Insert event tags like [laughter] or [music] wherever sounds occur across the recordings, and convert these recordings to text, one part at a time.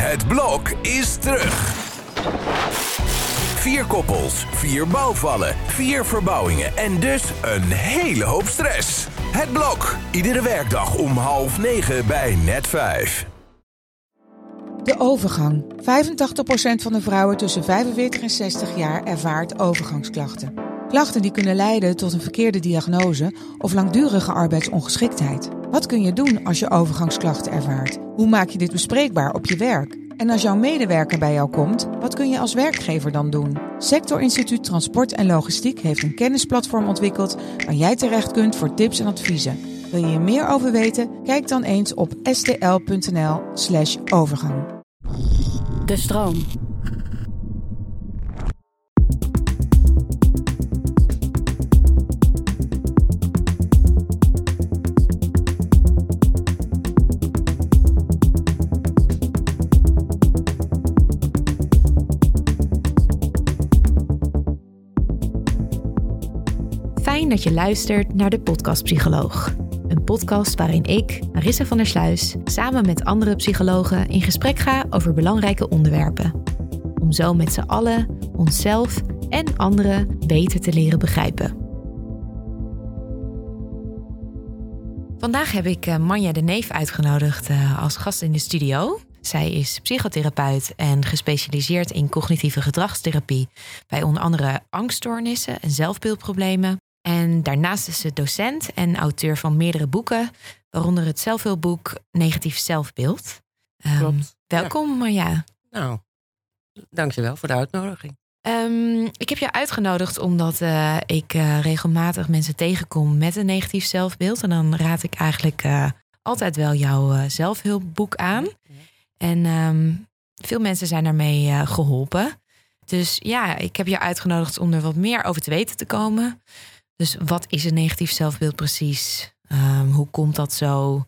Het blok is terug. Vier koppels, vier bouwvallen, vier verbouwingen en dus een hele hoop stress. Het blok, iedere werkdag om half negen bij net vijf. De overgang. 85% van de vrouwen tussen 45 en 60 jaar ervaart overgangsklachten. Klachten die kunnen leiden tot een verkeerde diagnose of langdurige arbeidsongeschiktheid. Wat kun je doen als je overgangsklachten ervaart? Hoe maak je dit bespreekbaar op je werk? En als jouw medewerker bij jou komt, wat kun je als werkgever dan doen? Sector Instituut Transport en Logistiek heeft een kennisplatform ontwikkeld waar jij terecht kunt voor tips en adviezen. Wil je hier meer over weten? Kijk dan eens op stl.nl/slash overgang. De stroom. Dat je luistert naar de Podcast Psycholoog. Een podcast waarin ik, Marissa van der Sluis, samen met andere psychologen in gesprek ga over belangrijke onderwerpen. Om zo met z'n allen onszelf en anderen beter te leren begrijpen. Vandaag heb ik eh, Manja de Neef uitgenodigd eh, als gast in de studio. Zij is psychotherapeut en gespecialiseerd in cognitieve gedragstherapie bij onder andere angststoornissen en zelfbeeldproblemen. En daarnaast is ze docent en auteur van meerdere boeken, waaronder het zelfhulpboek Negatief Zelfbeeld. Um, Klopt. welkom, Marja. Nou, dankjewel voor de uitnodiging. Um, ik heb je uitgenodigd omdat uh, ik uh, regelmatig mensen tegenkom met een negatief zelfbeeld. En dan raad ik eigenlijk uh, altijd wel jouw zelfhulpboek aan. Ja. En um, veel mensen zijn daarmee geholpen. Dus ja, ik heb je uitgenodigd om er wat meer over te weten te komen. Dus wat is een negatief zelfbeeld precies? Um, hoe komt dat zo?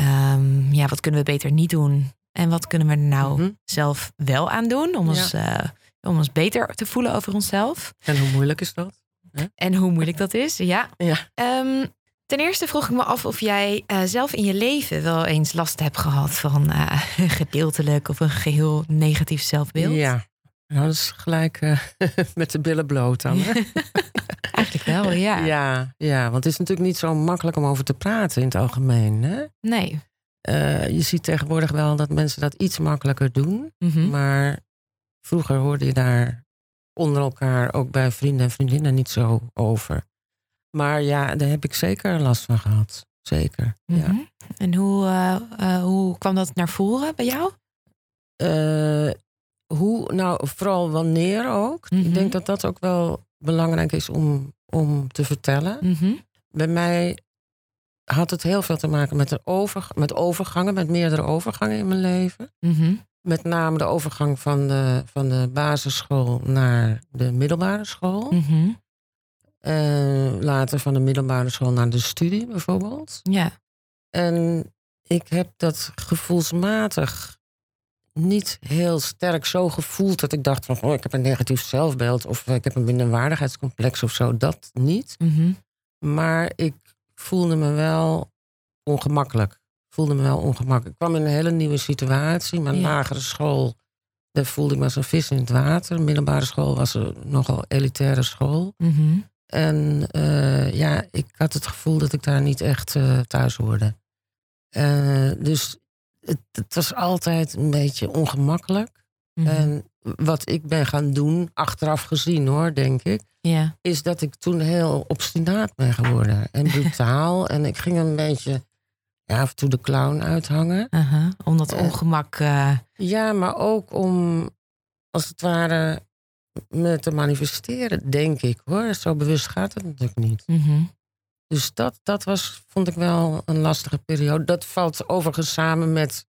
Um, ja, wat kunnen we beter niet doen? En wat kunnen we er nou mm -hmm. zelf wel aan doen om, ja. ons, uh, om ons beter te voelen over onszelf? En hoe moeilijk is dat? Huh? En hoe moeilijk dat is, ja. [laughs] ja. Um, ten eerste vroeg ik me af of jij uh, zelf in je leven wel eens last hebt gehad van uh, [laughs] gedeeltelijk of een geheel negatief zelfbeeld. Ja, nou, dat is gelijk uh, [laughs] met de billen bloot dan. Hè? [laughs] Eigenlijk wel, [laughs] ja. ja. Ja, want het is natuurlijk niet zo makkelijk om over te praten in het algemeen. Hè? Nee. Uh, je ziet tegenwoordig wel dat mensen dat iets makkelijker doen. Mm -hmm. Maar vroeger hoorde je daar onder elkaar ook bij vrienden en vriendinnen niet zo over. Maar ja, daar heb ik zeker last van gehad. Zeker. Mm -hmm. ja. En hoe, uh, hoe kwam dat naar voren bij jou? Hoe, nou, vooral wanneer ook. Mhm. Mm -hmm. Ik denk dat dat ook wel belangrijk is om, om te vertellen. Mm -hmm. Bij mij had het heel veel te maken met, de over, met overgangen, met meerdere overgangen in mijn leven. Mm -hmm. Met name de overgang van de, van de basisschool naar de middelbare school. -hmm. En later van de middelbare school naar de studie bijvoorbeeld. Ja. En ik heb dat gevoelsmatig niet heel sterk zo gevoeld dat ik dacht van oh, ik heb een negatief zelfbeeld of ik heb een minderwaardigheidscomplex of zo. Dat niet. Mm -hmm. Maar ik voelde me wel ongemakkelijk. Voelde me wel ongemakkelijk. Ik kwam in een hele nieuwe situatie. Mijn Ja. lagere school, daar voelde ik me als een vis in het water. Middelbare school was een nogal elitaire school. Mhm. En eh, ja, ik had het gevoel dat ik daar niet echt eh, thuis hoorde. Eh, dus het, het was altijd een beetje ongemakkelijk. Mhm. En wat ik ben gaan doen, achteraf gezien hoor, denk ik, Ja. is dat ik toen heel obstinaat ben geworden. En [laughs] brutaal. en ik ging een beetje ja, af en toe de clown uithangen. aha. Om dat Eh. ongemak. eh, Ja, maar ook om als het ware me te manifesteren, denk ik hoor. Zo bewust gaat het natuurlijk niet. mhm. Dus dat, dat was, vond ik wel een lastige periode. Dat valt overigens samen met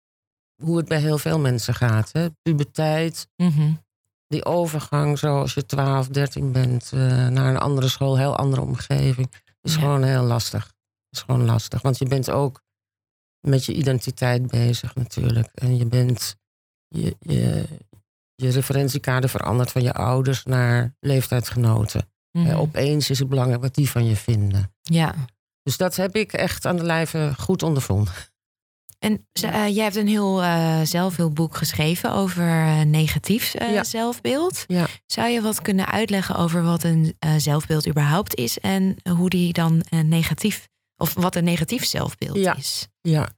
hoe het bij heel veel mensen gaat. Hè? Puberteit, Mhm. die overgang zoals je 12, 13 bent eh, naar een andere school, heel andere omgeving, is Ja. gewoon heel lastig. Is gewoon lastig, want je bent ook met je identiteit bezig natuurlijk. En je bent je, je, je referentiekader verandert van je ouders naar leeftijdsgenoten. Mhm. Opeens is het belangrijk wat die van je vinden. Ja. Dus dat heb ik echt aan de lijve goed ondervonden. En eh, jij hebt een heel eh zelfhulpboek geschreven over eh, negatief Ja. zelfbeeld. Ja. Zou je wat kunnen uitleggen over wat een zelfbeeld überhaupt is en hoe die dan negatief, of wat een negatief zelfbeeld Ja. is? Ja,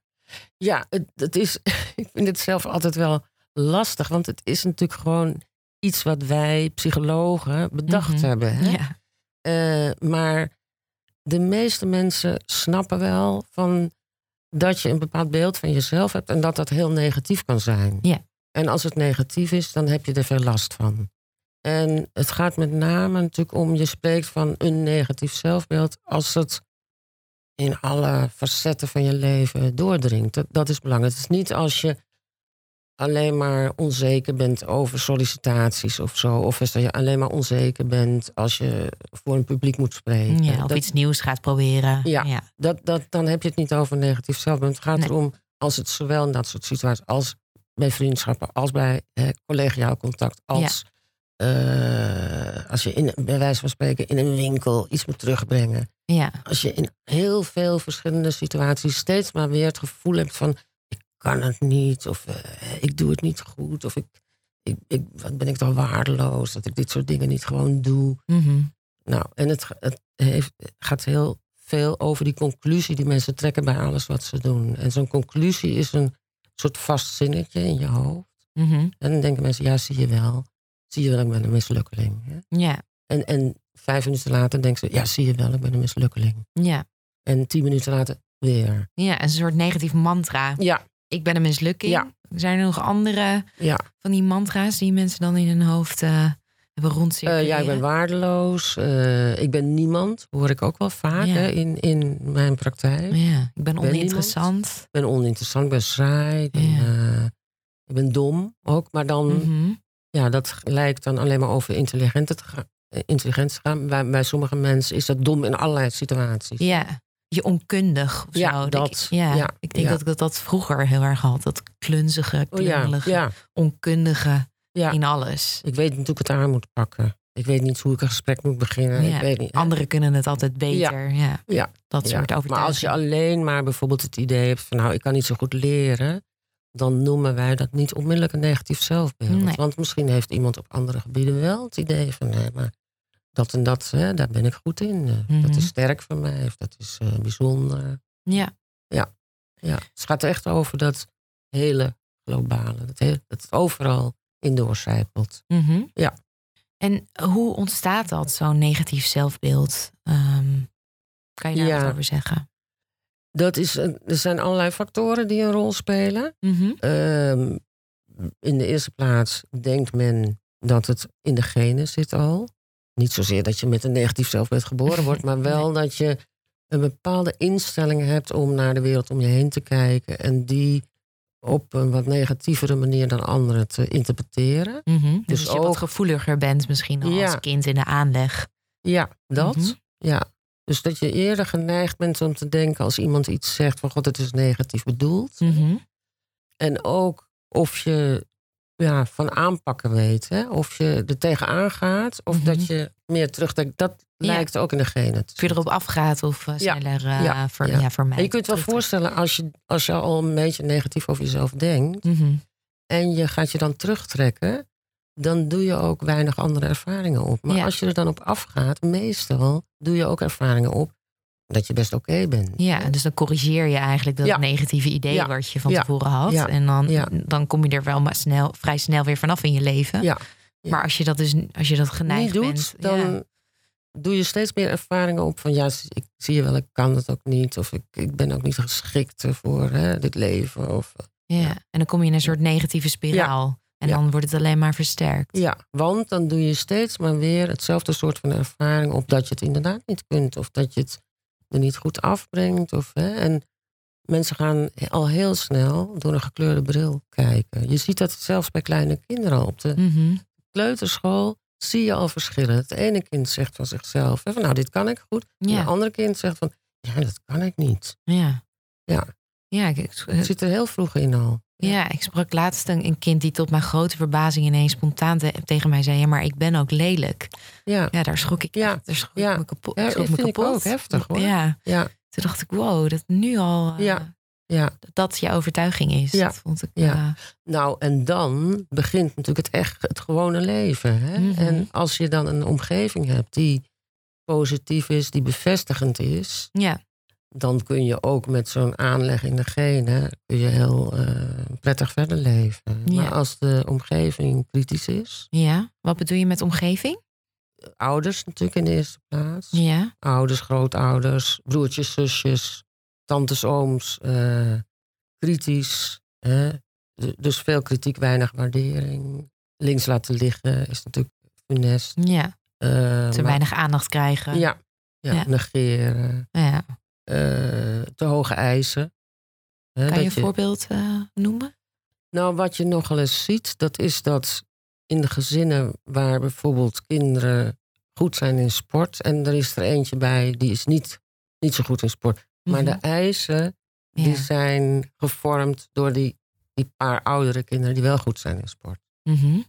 ja het, het is, [laughs] ik vind het zelf altijd wel lastig, want het is natuurlijk gewoon iets wat wij psychologen bedacht Mhm. hebben. Hè? Ja. Eh, maar de meeste mensen snappen wel van dat je een bepaald beeld van jezelf hebt en dat dat heel negatief kan zijn. Ja. En als het negatief is, dan heb je er veel last van. En het gaat met name natuurlijk om, je spreekt van een negatief zelfbeeld als het in alle facetten van je leven doordringt. Dat, dat is belangrijk. Het is niet als je alleen maar onzeker bent over sollicitaties of zo. Of als je alleen maar onzeker bent als je voor een publiek moet spreken. Ja, of dat, iets nieuws gaat proberen. Ja. ja. dat, dat, dan heb je het niet over negatief zelfbeeld. Het gaat Nee. erom als het zowel in dat soort situaties als bij vriendschappen, als bij eh, collegiaal contact, als eh, als je in, bij wijze van spreken in een winkel iets moet terugbrengen. Ja. Als je in heel veel verschillende situaties steeds maar weer het gevoel hebt van kan het niet, of eh, ik doe het niet goed, of ik, ik, ik, wat ben ik toch waardeloos dat ik dit soort dingen niet gewoon doe. Mhm. Nou, en het, het heeft, gaat heel veel over die conclusie die mensen trekken bij alles wat ze doen. En zo'n conclusie is een soort vast zinnetje in je hoofd. Mhm. En dan denken mensen, ja, zie je wel. Zie je wel, ik ben een mislukkeling. Hè? Ja. En, en vijf minuten later denken ze, ja, zie je wel, ik ben een mislukkeling. Ja. En tien minuten later weer. Ja, een soort negatief mantra. Ja, Ik ben een mislukking. Ja. Zijn er nog andere ja. van die mantra's die mensen dan in hun hoofd eh, hebben Eh, rondcirculeren? ja, ik ben waardeloos. eh, ik ben niemand, hoor ik ook wel vaak Ja. hè, in, in mijn praktijk. Ja, ik ben Ben oninteressant. Ik ben oninteressant, ik ben saai. Ik ben, eh, ik ben dom ook. Maar dan, Mhm. ja, dat lijkt dan alleen maar over intelligent te gaan. Intelligent te gaan. Bij, bij sommige mensen is dat dom in allerlei situaties. Ja, je onkundig of Ja, zo. dat. Ik, ja, Ja, ik denk ja. dat ik dat, dat vroeger heel erg had. Dat klunzige, Oh ja, klungelige, onkundige in alles. Ik weet natuurlijk het aan moet pakken. Ik weet niet hoe ik een gesprek moet beginnen. Ik weet niet. Anderen kunnen het altijd beter. Ja, Ja, dat soort overtuigingen. Maar als je alleen maar bijvoorbeeld het idee hebt van nou, ik kan niet zo goed leren, dan noemen wij dat niet onmiddellijk een negatief zelfbeeld. Nee. Want misschien heeft iemand op andere gebieden wel het idee van nee, maar dat en dat, hè, daar ben ik goed in. Eh, Dat Mhm. is sterk voor mij, of dat is eh, bijzonder. Ja, Ja, het gaat echt over dat hele globale, dat, heel, dat het overal in doorcijpelt. mhm. Ja. En hoe ontstaat dat, zo'n negatief zelfbeeld? Ehm, kan je daar Ja. wat over zeggen? Dat is, er zijn allerlei factoren die een rol spelen. Mhm. Ehm, in de eerste plaats denkt men dat het in de genen zit al. Niet zozeer dat je met een negatief zelfbeeld geboren wordt, [laughs] maar wel dat je een bepaalde instelling hebt om naar de wereld om je heen te kijken en die op een wat negatievere manier dan anderen te interpreteren. Mhm. Dus, Dus als je wat gevoeliger bent misschien al Ja. als kind in de aanleg. Ja, dat. Mhm. Ja. Dus dat je eerder geneigd bent om te denken als iemand iets zegt van god, het is negatief bedoeld. Mhm. En ook of je ja, van aanpakken weet. Hè? Of je er tegenaan gaat. Of Mhm. dat je meer terugdenkt. Dat Ja. lijkt ook in de genen. Of je erop afgaat of uh, Ja. sneller uh, Ja. voor, Ja. voor mij. En je kunt je wel voorstellen als je, als je al een beetje negatief over jezelf denkt. Mhm. En je gaat je dan terugtrekken. Dan doe je ook weinig andere ervaringen op. Maar als je er dan op afgaat. Meestal doe je ook ervaringen op. Dat je best oké bent. Ja, dus dan corrigeer je eigenlijk dat Ja. negatieve idee Ja. wat je van Ja. tevoren had. Ja. En dan, Ja. dan kom je er wel maar snel, vrij snel weer vanaf in je leven. Ja. Ja. Maar als je dat dus als je dat geneigd niet doet, bent, dan ja. doe je steeds meer ervaringen op van ja, ik zie je wel, ik kan het ook niet. Of ik, ik ben ook niet geschikt voor hè, dit leven. Of, Ja. Ja. En dan kom je in een soort negatieve spiraal. En Ja. dan wordt het alleen maar versterkt. ja, want dan doe je steeds maar weer hetzelfde soort van ervaring op dat je het inderdaad niet kunt. Of dat je het niet goed afbrengt. Of, hè, en mensen gaan al heel snel door een gekleurde bril kijken. Je ziet dat zelfs bij kleine kinderen al. Op de Mhm. kleuterschool zie je al verschillen. Het ene kind zegt van zichzelf, hè, van, nou dit kan ik goed. En Ja. het andere kind zegt van, ja dat kan ik niet. Ja. Ja. Ja, ik, ik- Het zit er heel vroeg in al. Ja, ik sprak laatst een, een kind die tot mijn grote verbazing ineens spontaan te- tegen mij zei: Ja, maar ik ben ook lelijk. Ja, Ja, daar schrok ik, Ja. daar schrok Ja. ik me kapot. Ja, dat me vind ik kapot. ook heftig, hoor. Ja, ja, toen dacht ik: Wow, dat nu al. eh, Ja. ja. Dat dat je overtuiging is. Ja. Dat vond ik. Ja. eh, Nou, en dan begint natuurlijk het echt het gewone leven. Hè? Mhm. En als je dan een omgeving hebt die positief is, die bevestigend is, ja. Dan kun je ook met zo'n aanleg in de genen kun je heel eh, prettig verder leven. Ja. Maar als de omgeving kritisch is, ja. Wat bedoel je met omgeving? ouders natuurlijk in de eerste plaats, Ja. ouders, grootouders, broertjes, zusjes, tantes, ooms, eh, kritisch. Hè? Dus veel kritiek, weinig waardering. Links laten liggen is natuurlijk funest. Ja. Eh, Te maar- weinig aandacht krijgen. Ja, ja, Ja. negeren. Ja. Eh, te hoge eisen. Hè, Kan je een voorbeeld eh, noemen? Nou, wat je nogal eens ziet, dat is dat in de gezinnen waar bijvoorbeeld kinderen goed zijn in sport. En er is er eentje bij die is niet, niet zo goed in sport. Maar Mhm. de eisen die Ja. zijn gevormd door die, die paar oudere kinderen die wel goed zijn in sport. Mhm.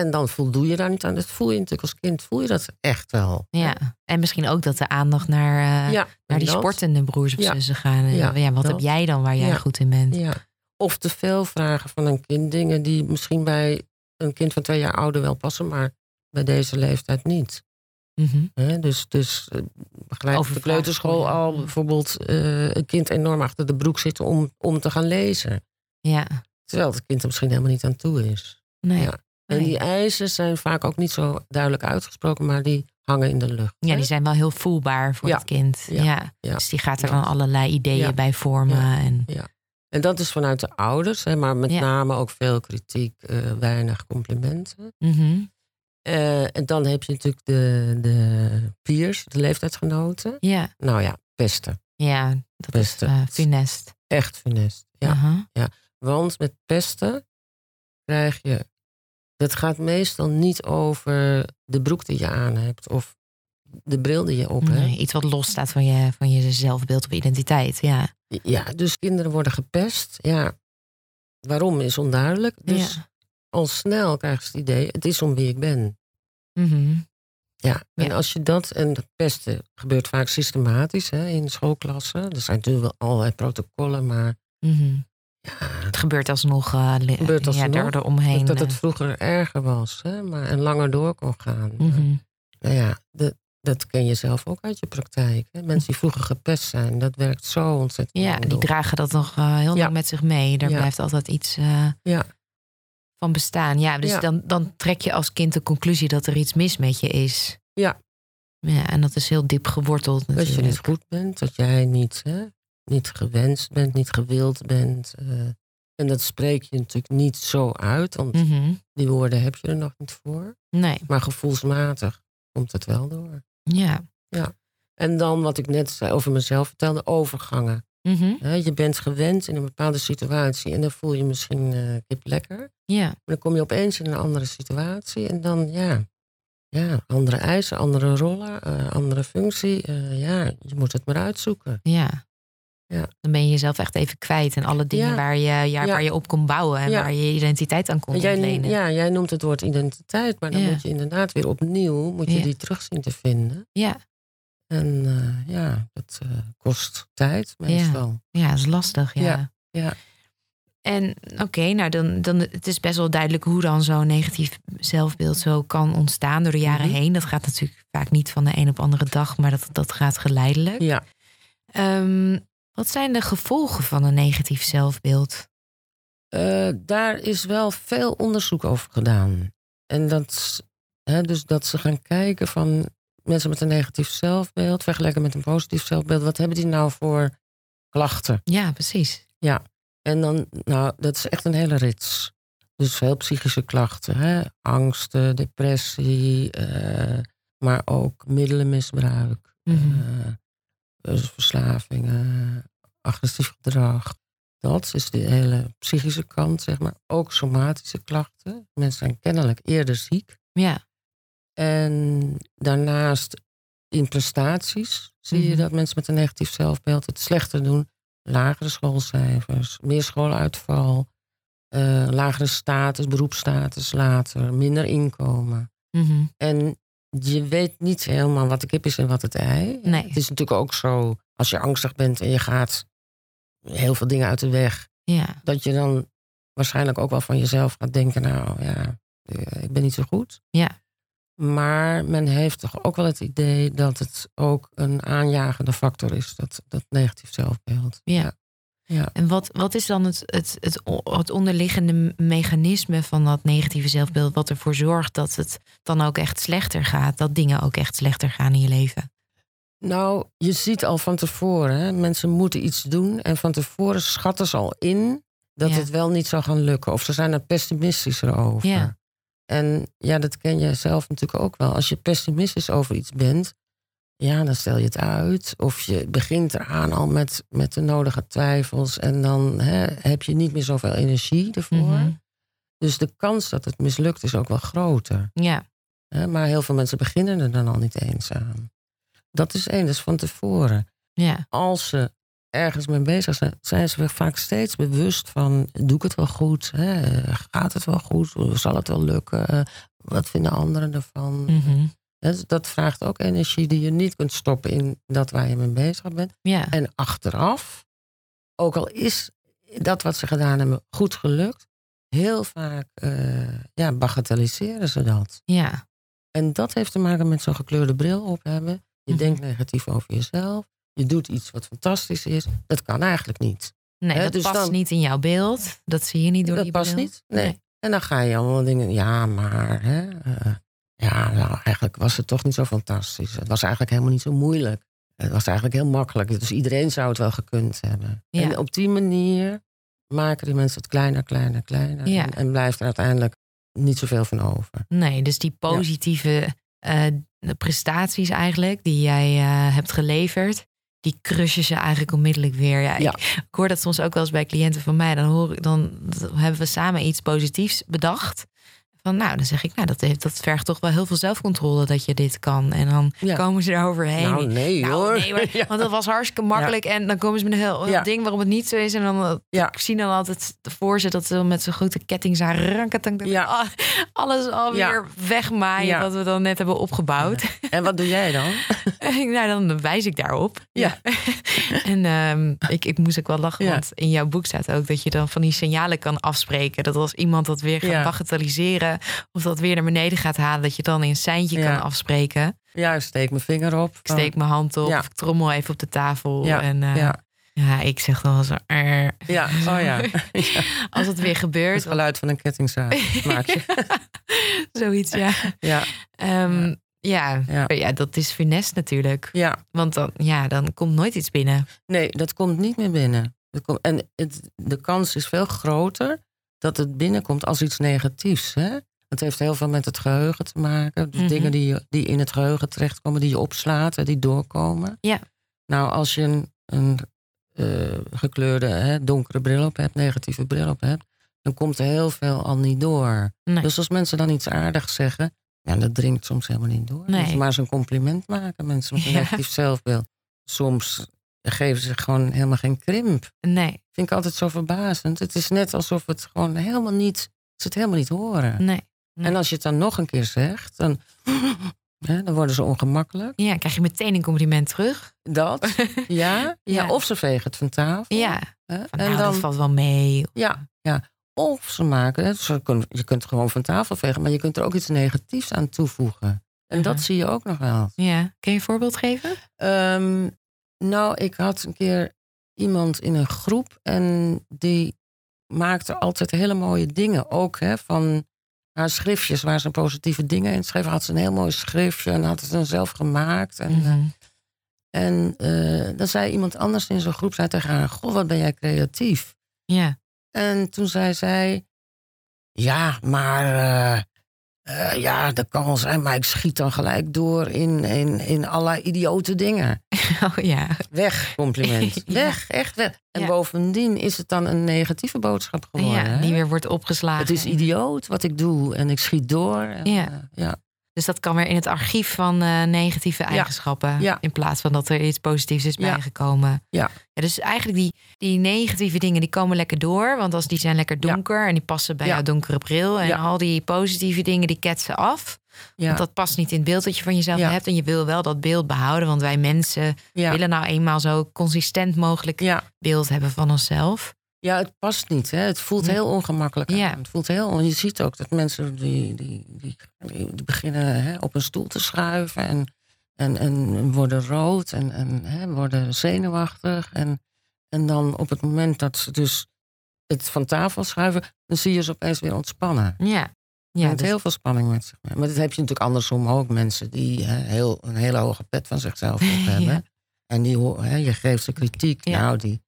En dan voldoe je daar niet aan. Dat voel je natuurlijk als kind, voel je dat echt wel. Ja. En misschien ook dat de aandacht naar, eh, Ja, naar die dat- sportende broers of Ja. zussen gaan. En, Ja, ja, wat dat. heb jij dan waar jij goed in bent? Ja. Of te veel vragen van een kind. Dingen die misschien bij een kind van twee jaar ouder wel passen, maar bij deze leeftijd niet. Mhm. Hè, dus dus eh, begeleid op de kleuterschool al bijvoorbeeld eh, een kind enorm achter de broek zitten om, om te gaan lezen. Ja. Terwijl het kind er misschien helemaal niet aan toe is. Nee. Ja. En die eisen zijn vaak ook niet zo duidelijk uitgesproken, maar die hangen in de lucht. Ja, hè? die zijn wel heel voelbaar voor Ja. het kind. Ja. Ja. Ja. Dus die gaat er Ja. dan allerlei ideeën Ja. bij vormen. Ja. En, En dat is vanuit de ouders, hè, maar met Ja. name ook veel kritiek, eh, weinig complimenten. Mhm. Eh, en dan heb je natuurlijk de, de peers, de leeftijdsgenoten. ja. Nou ja, pesten. ja, dat Pesten. is uh, funest. Echt funest. Ja. Aha. Want met pesten krijg je. Dat gaat meestal niet over de broek die je aan hebt of de bril die je op hebt. Nee, iets wat los staat van je, van je zelfbeeld of identiteit. Ja. Ja, dus kinderen worden gepest. Ja, waarom is onduidelijk. Dus ja. al snel krijgen ze het idee: het is om wie ik ben. Mhm. Ja, en Ja. als je dat, en dat pesten gebeurt vaak systematisch hè, in schoolklassen. Er zijn natuurlijk wel allerlei protocollen, maar Mhm. Het gebeurt alsnog. li- Gebeurt alsnog. Ja, er omheen. dat het eh, vroeger erger was hè, maar, en langer door kon gaan. mhm. Nou ja, dat, dat ken je zelf ook uit je praktijk. Hè? Mensen die vroeger gepest zijn, dat werkt zo ontzettend Ja, die door. dragen dat nog eh, heel Ja. lang met zich mee. Daar Ja. blijft altijd iets Ja. van bestaan. Ja, dus. Dan, dan trek je als kind de conclusie dat er iets mis met je is. Ja. Ja, en dat is heel diep geworteld Dat je natuurlijk. niet goed bent, dat jij niet, hè, niet gewenst bent, niet gewild bent. eh, en dat spreek je natuurlijk niet zo uit, want Mhm. die woorden heb je er nog niet voor. Nee, Maar gevoelsmatig komt het wel door. ja. En dan wat ik net zei over mezelf vertelde, overgangen. Hè, je bent gewend in een bepaalde situatie en dan voel je misschien eh kip lekker. Ja, Maar dan kom je opeens in een andere situatie en dan, ja, ja andere eisen, andere rollen, eh, andere functie. ja, je moet het maar uitzoeken. ja. Ja. Dan ben je jezelf echt even kwijt. En alle dingen Ja. waar, je, ja, waar je op kon bouwen. En waar je identiteit aan kon En jij, ontlenen. ja, jij noemt het woord identiteit, maar dan moet je inderdaad weer opnieuw moet je die terug zien te vinden. Ja, En eh, ja, dat eh, kost tijd meestal. ja, dat is lastig. Ja. Ja, ja. En oké, nou dan, dan het is best wel duidelijk hoe dan zo'n negatief zelfbeeld zo kan ontstaan door de jaren Mhm. heen. Dat gaat natuurlijk vaak niet van de een op andere dag, maar dat, dat gaat geleidelijk. Ja. Ehm, wat zijn de gevolgen van een negatief zelfbeeld? Eh, daar is wel veel onderzoek over gedaan. En dat, hè, dus dat ze gaan kijken van mensen met een negatief zelfbeeld, vergelijken met een positief zelfbeeld, wat hebben die nou voor klachten? Ja, precies. En dan, nou, dat is echt een hele rits. Dus veel psychische klachten, hè? angsten, depressie, eh, maar ook middelenmisbruik, eh, dus verslavingen, agressief gedrag. Dat is de hele psychische kant, zeg maar. Ook somatische klachten. Mensen zijn kennelijk eerder ziek. Ja, En daarnaast in prestaties zie je Mhm. dat mensen met een negatief zelfbeeld het slechter doen. Lagere schoolcijfers, meer schooluitval, eh, lagere status, beroepsstatus later, minder inkomen. Mhm. En je weet niet helemaal wat de kip is en wat het ei. Nee. Het is natuurlijk ook zo, als je angstig bent en je gaat heel veel dingen uit de weg. Ja. Dat je dan waarschijnlijk ook wel van jezelf gaat denken, nou ja, eh, ik ben niet zo goed. Ja. Maar men heeft toch ook wel het idee dat het ook een aanjagende factor is, dat, dat negatief zelfbeeld. Ja. Ja. En wat, wat is dan het, het, het, het onderliggende mechanisme van dat negatieve zelfbeeld, wat ervoor zorgt dat het dan ook echt slechter gaat, dat dingen ook echt slechter gaan in je leven? Nou, je ziet al van tevoren, hè, mensen moeten iets doen en van tevoren schatten ze al in dat Ja. het wel niet zal gaan lukken. Of ze zijn er pessimistischer over. Ja. En ja, dat ken je zelf natuurlijk ook wel. Als je pessimistisch over iets bent, ja, dan stel je het uit. Of je begint eraan al met, met de nodige twijfels en dan hè, heb je niet meer zoveel energie ervoor. Mhm. Dus de kans dat het mislukt is ook wel groter. Ja, Hè? Maar heel veel mensen beginnen er dan al niet eens aan. Dat is één, dat is van tevoren. ja, Als ze ergens mee bezig zijn, zijn ze vaak steeds bewust van: doe ik het wel goed? Hè? Gaat het wel goed? Zal het wel lukken? Wat vinden anderen ervan? mhm. Dus Dat vraagt ook energie die je niet kunt stoppen in dat waar je mee bezig bent. ja, En achteraf, ook al is dat wat ze gedaan hebben goed gelukt, heel vaak eh, ja, bagatelliseren ze dat. ja, En dat heeft te maken met zo'n gekleurde bril op hebben. Je Mhm. denkt negatief over jezelf. Je doet iets wat fantastisch is. Dat kan eigenlijk niet. Nee, dat dus past dan- niet in jouw beeld. Dat zie je niet door dat past niet. Nee. En dan ga je allemaal dingen. Ja, maar. Hè, eh, ja, nou, eigenlijk was het toch niet zo fantastisch. Het was eigenlijk helemaal niet zo moeilijk. Het was eigenlijk heel makkelijk. Dus iedereen zou het wel gekund hebben. Ja. En op die manier maken die mensen het kleiner, kleiner, kleiner. Ja. En, en blijft er uiteindelijk niet zoveel van over. Nee, dus die positieve eh, prestaties eigenlijk, die jij eh, hebt geleverd, die crushen ze eigenlijk onmiddellijk weer. Ja, Ja. Ik, ik hoor dat soms ook wel eens bij cliënten van mij. Dan, hoor ik, dan hebben we samen iets positiefs bedacht. Van nou, dan zeg ik, nou, dat, heeft, dat vergt toch wel heel veel zelfcontrole dat je dit kan. En dan Ja. komen ze eroverheen. Nou, nee Nou, hoor. nee, maar- [laughs] Ja. want dat was hartstikke makkelijk. En dan komen ze met een heel, ding waarom het niet zo is. En dan eh, ik zie dan altijd voor ze dat ze met zo'n grote ketting zijn ranketang. Ja. [laughs] Ah, alles alweer wegmaaien wat we dan net hebben opgebouwd. En wat doe jij dan? [laughs] nou, dan wijs ik daarop. Ja. en ehm, ik, ik moest ook wel lachen, want in jouw boek staat ook dat je dan van die signalen kan afspreken. Dat als iemand dat weer gaat bagatelliseren of dat weer naar beneden gaat halen, dat je dan in een seintje Ja. kan afspreken. Ja, ik steek mijn vinger op. Ik steek mijn hand op, Ja. ik trommel even op de tafel. Ja, En, eh, ja. ja, ik zeg dan wel zo. "Er." Ja, oh ja. [laughs] ja. Als het weer Het gebeurt, geluid van een kettingzaag [laughs] maak je. [laughs] zoiets, ja. Ja, Ehm, ja. Ja. Ja. dat is funest natuurlijk. ja. Want dan, ja, dan komt nooit iets binnen. Nee, dat komt niet meer binnen. Dat komt, en het, de kans is veel groter dat het binnenkomt als iets negatiefs. Hè? Het heeft heel veel met het geheugen te maken. Dus dingen die, je- die in het geheugen terechtkomen, die je opslaat en die doorkomen. Ja. Nou, als je een, een eh, gekleurde, hè, donkere bril op hebt, negatieve bril op hebt, dan komt er heel veel al niet door. Nee. Dus als mensen dan iets aardigs zeggen, ja, dat dringt soms helemaal niet door. Nee. Je maar eens een compliment maken, mensen met een Ja. negatief zelfbeeld. Soms geven ze gewoon helemaal geen krimp. Nee, Vind ik altijd zo verbazend. Het is net alsof het gewoon helemaal niet, ze het helemaal niet horen. nee. nee. En als je het dan nog een keer zegt, dan, [laughs] hè, dan worden ze ongemakkelijk. Ja, krijg je meteen een compliment terug. Dat, [laughs] ja, ja. Ja. Of ze vegen het van tafel. Ja, hè. van, en nou, dan, dat valt wel mee. ja, ja. Of ze maken, het, ze je kunt het gewoon van tafel vegen, maar je kunt er ook iets negatiefs aan toevoegen. En dat zie je ook nog wel. Ja, kun je een voorbeeld geven? Ehm, nou, ik had een keer iemand in een groep en die maakte altijd hele mooie dingen. Ook hè, van haar schriftjes waar ze positieve dingen in schreef. Had ze een heel mooi schriftje en had het dan zelf gemaakt. En, eh, Mhm. en eh, dan zei iemand anders in zo'n groep zei tegen haar: Goh, wat ben jij creatief? Ja, En toen zei zij: Ja, maar. eh, eh, ja, dat kan wel zijn, maar ik schiet dan gelijk door in, in, in allerlei idiote dingen. [laughs] oh ja. Weg, compliment. [laughs] Ja. Weg, echt weg. En Ja. bovendien is het dan een negatieve boodschap geworden. ja die weer wordt opgeslagen. Het is idioot wat ik doe en ik schiet door. En, Ja. eh, ja. Dus dat kan weer in het archief van eh, negatieve eigenschappen. Ja. In plaats van dat er iets positiefs is Ja. bijgekomen. Ja. dus eigenlijk die, die negatieve dingen die komen lekker door. Want als die zijn lekker donker en die passen bij Ja. jouw donkere bril. En Ja. al die positieve dingen die ketsen af. Ja. Want dat past niet in het beeld dat je van jezelf Ja. hebt. En je wil wel dat beeld behouden. Want wij mensen ja. willen nou eenmaal zo consistent mogelijk ja. beeld hebben van onszelf. Ja, het past niet. Hè? Het voelt heel ongemakkelijk Ja. Het voelt heel, je ziet ook dat mensen die, die, die, beginnen hè, op een stoel te schuiven en, en, en worden rood en, en hè, worden zenuwachtig. En, en dan op het moment dat ze dus het van tafel schuiven, dan zie je ze opeens weer ontspannen. Ja, Ja, dus- heel veel spanning met zich. mee. Maar dat heb je natuurlijk andersom ook. Mensen die hè, heel, een hele hoge pet van zichzelf op [laughs] hebben. Ja. En die, hè, je geeft ze kritiek. Ja. Nou, die,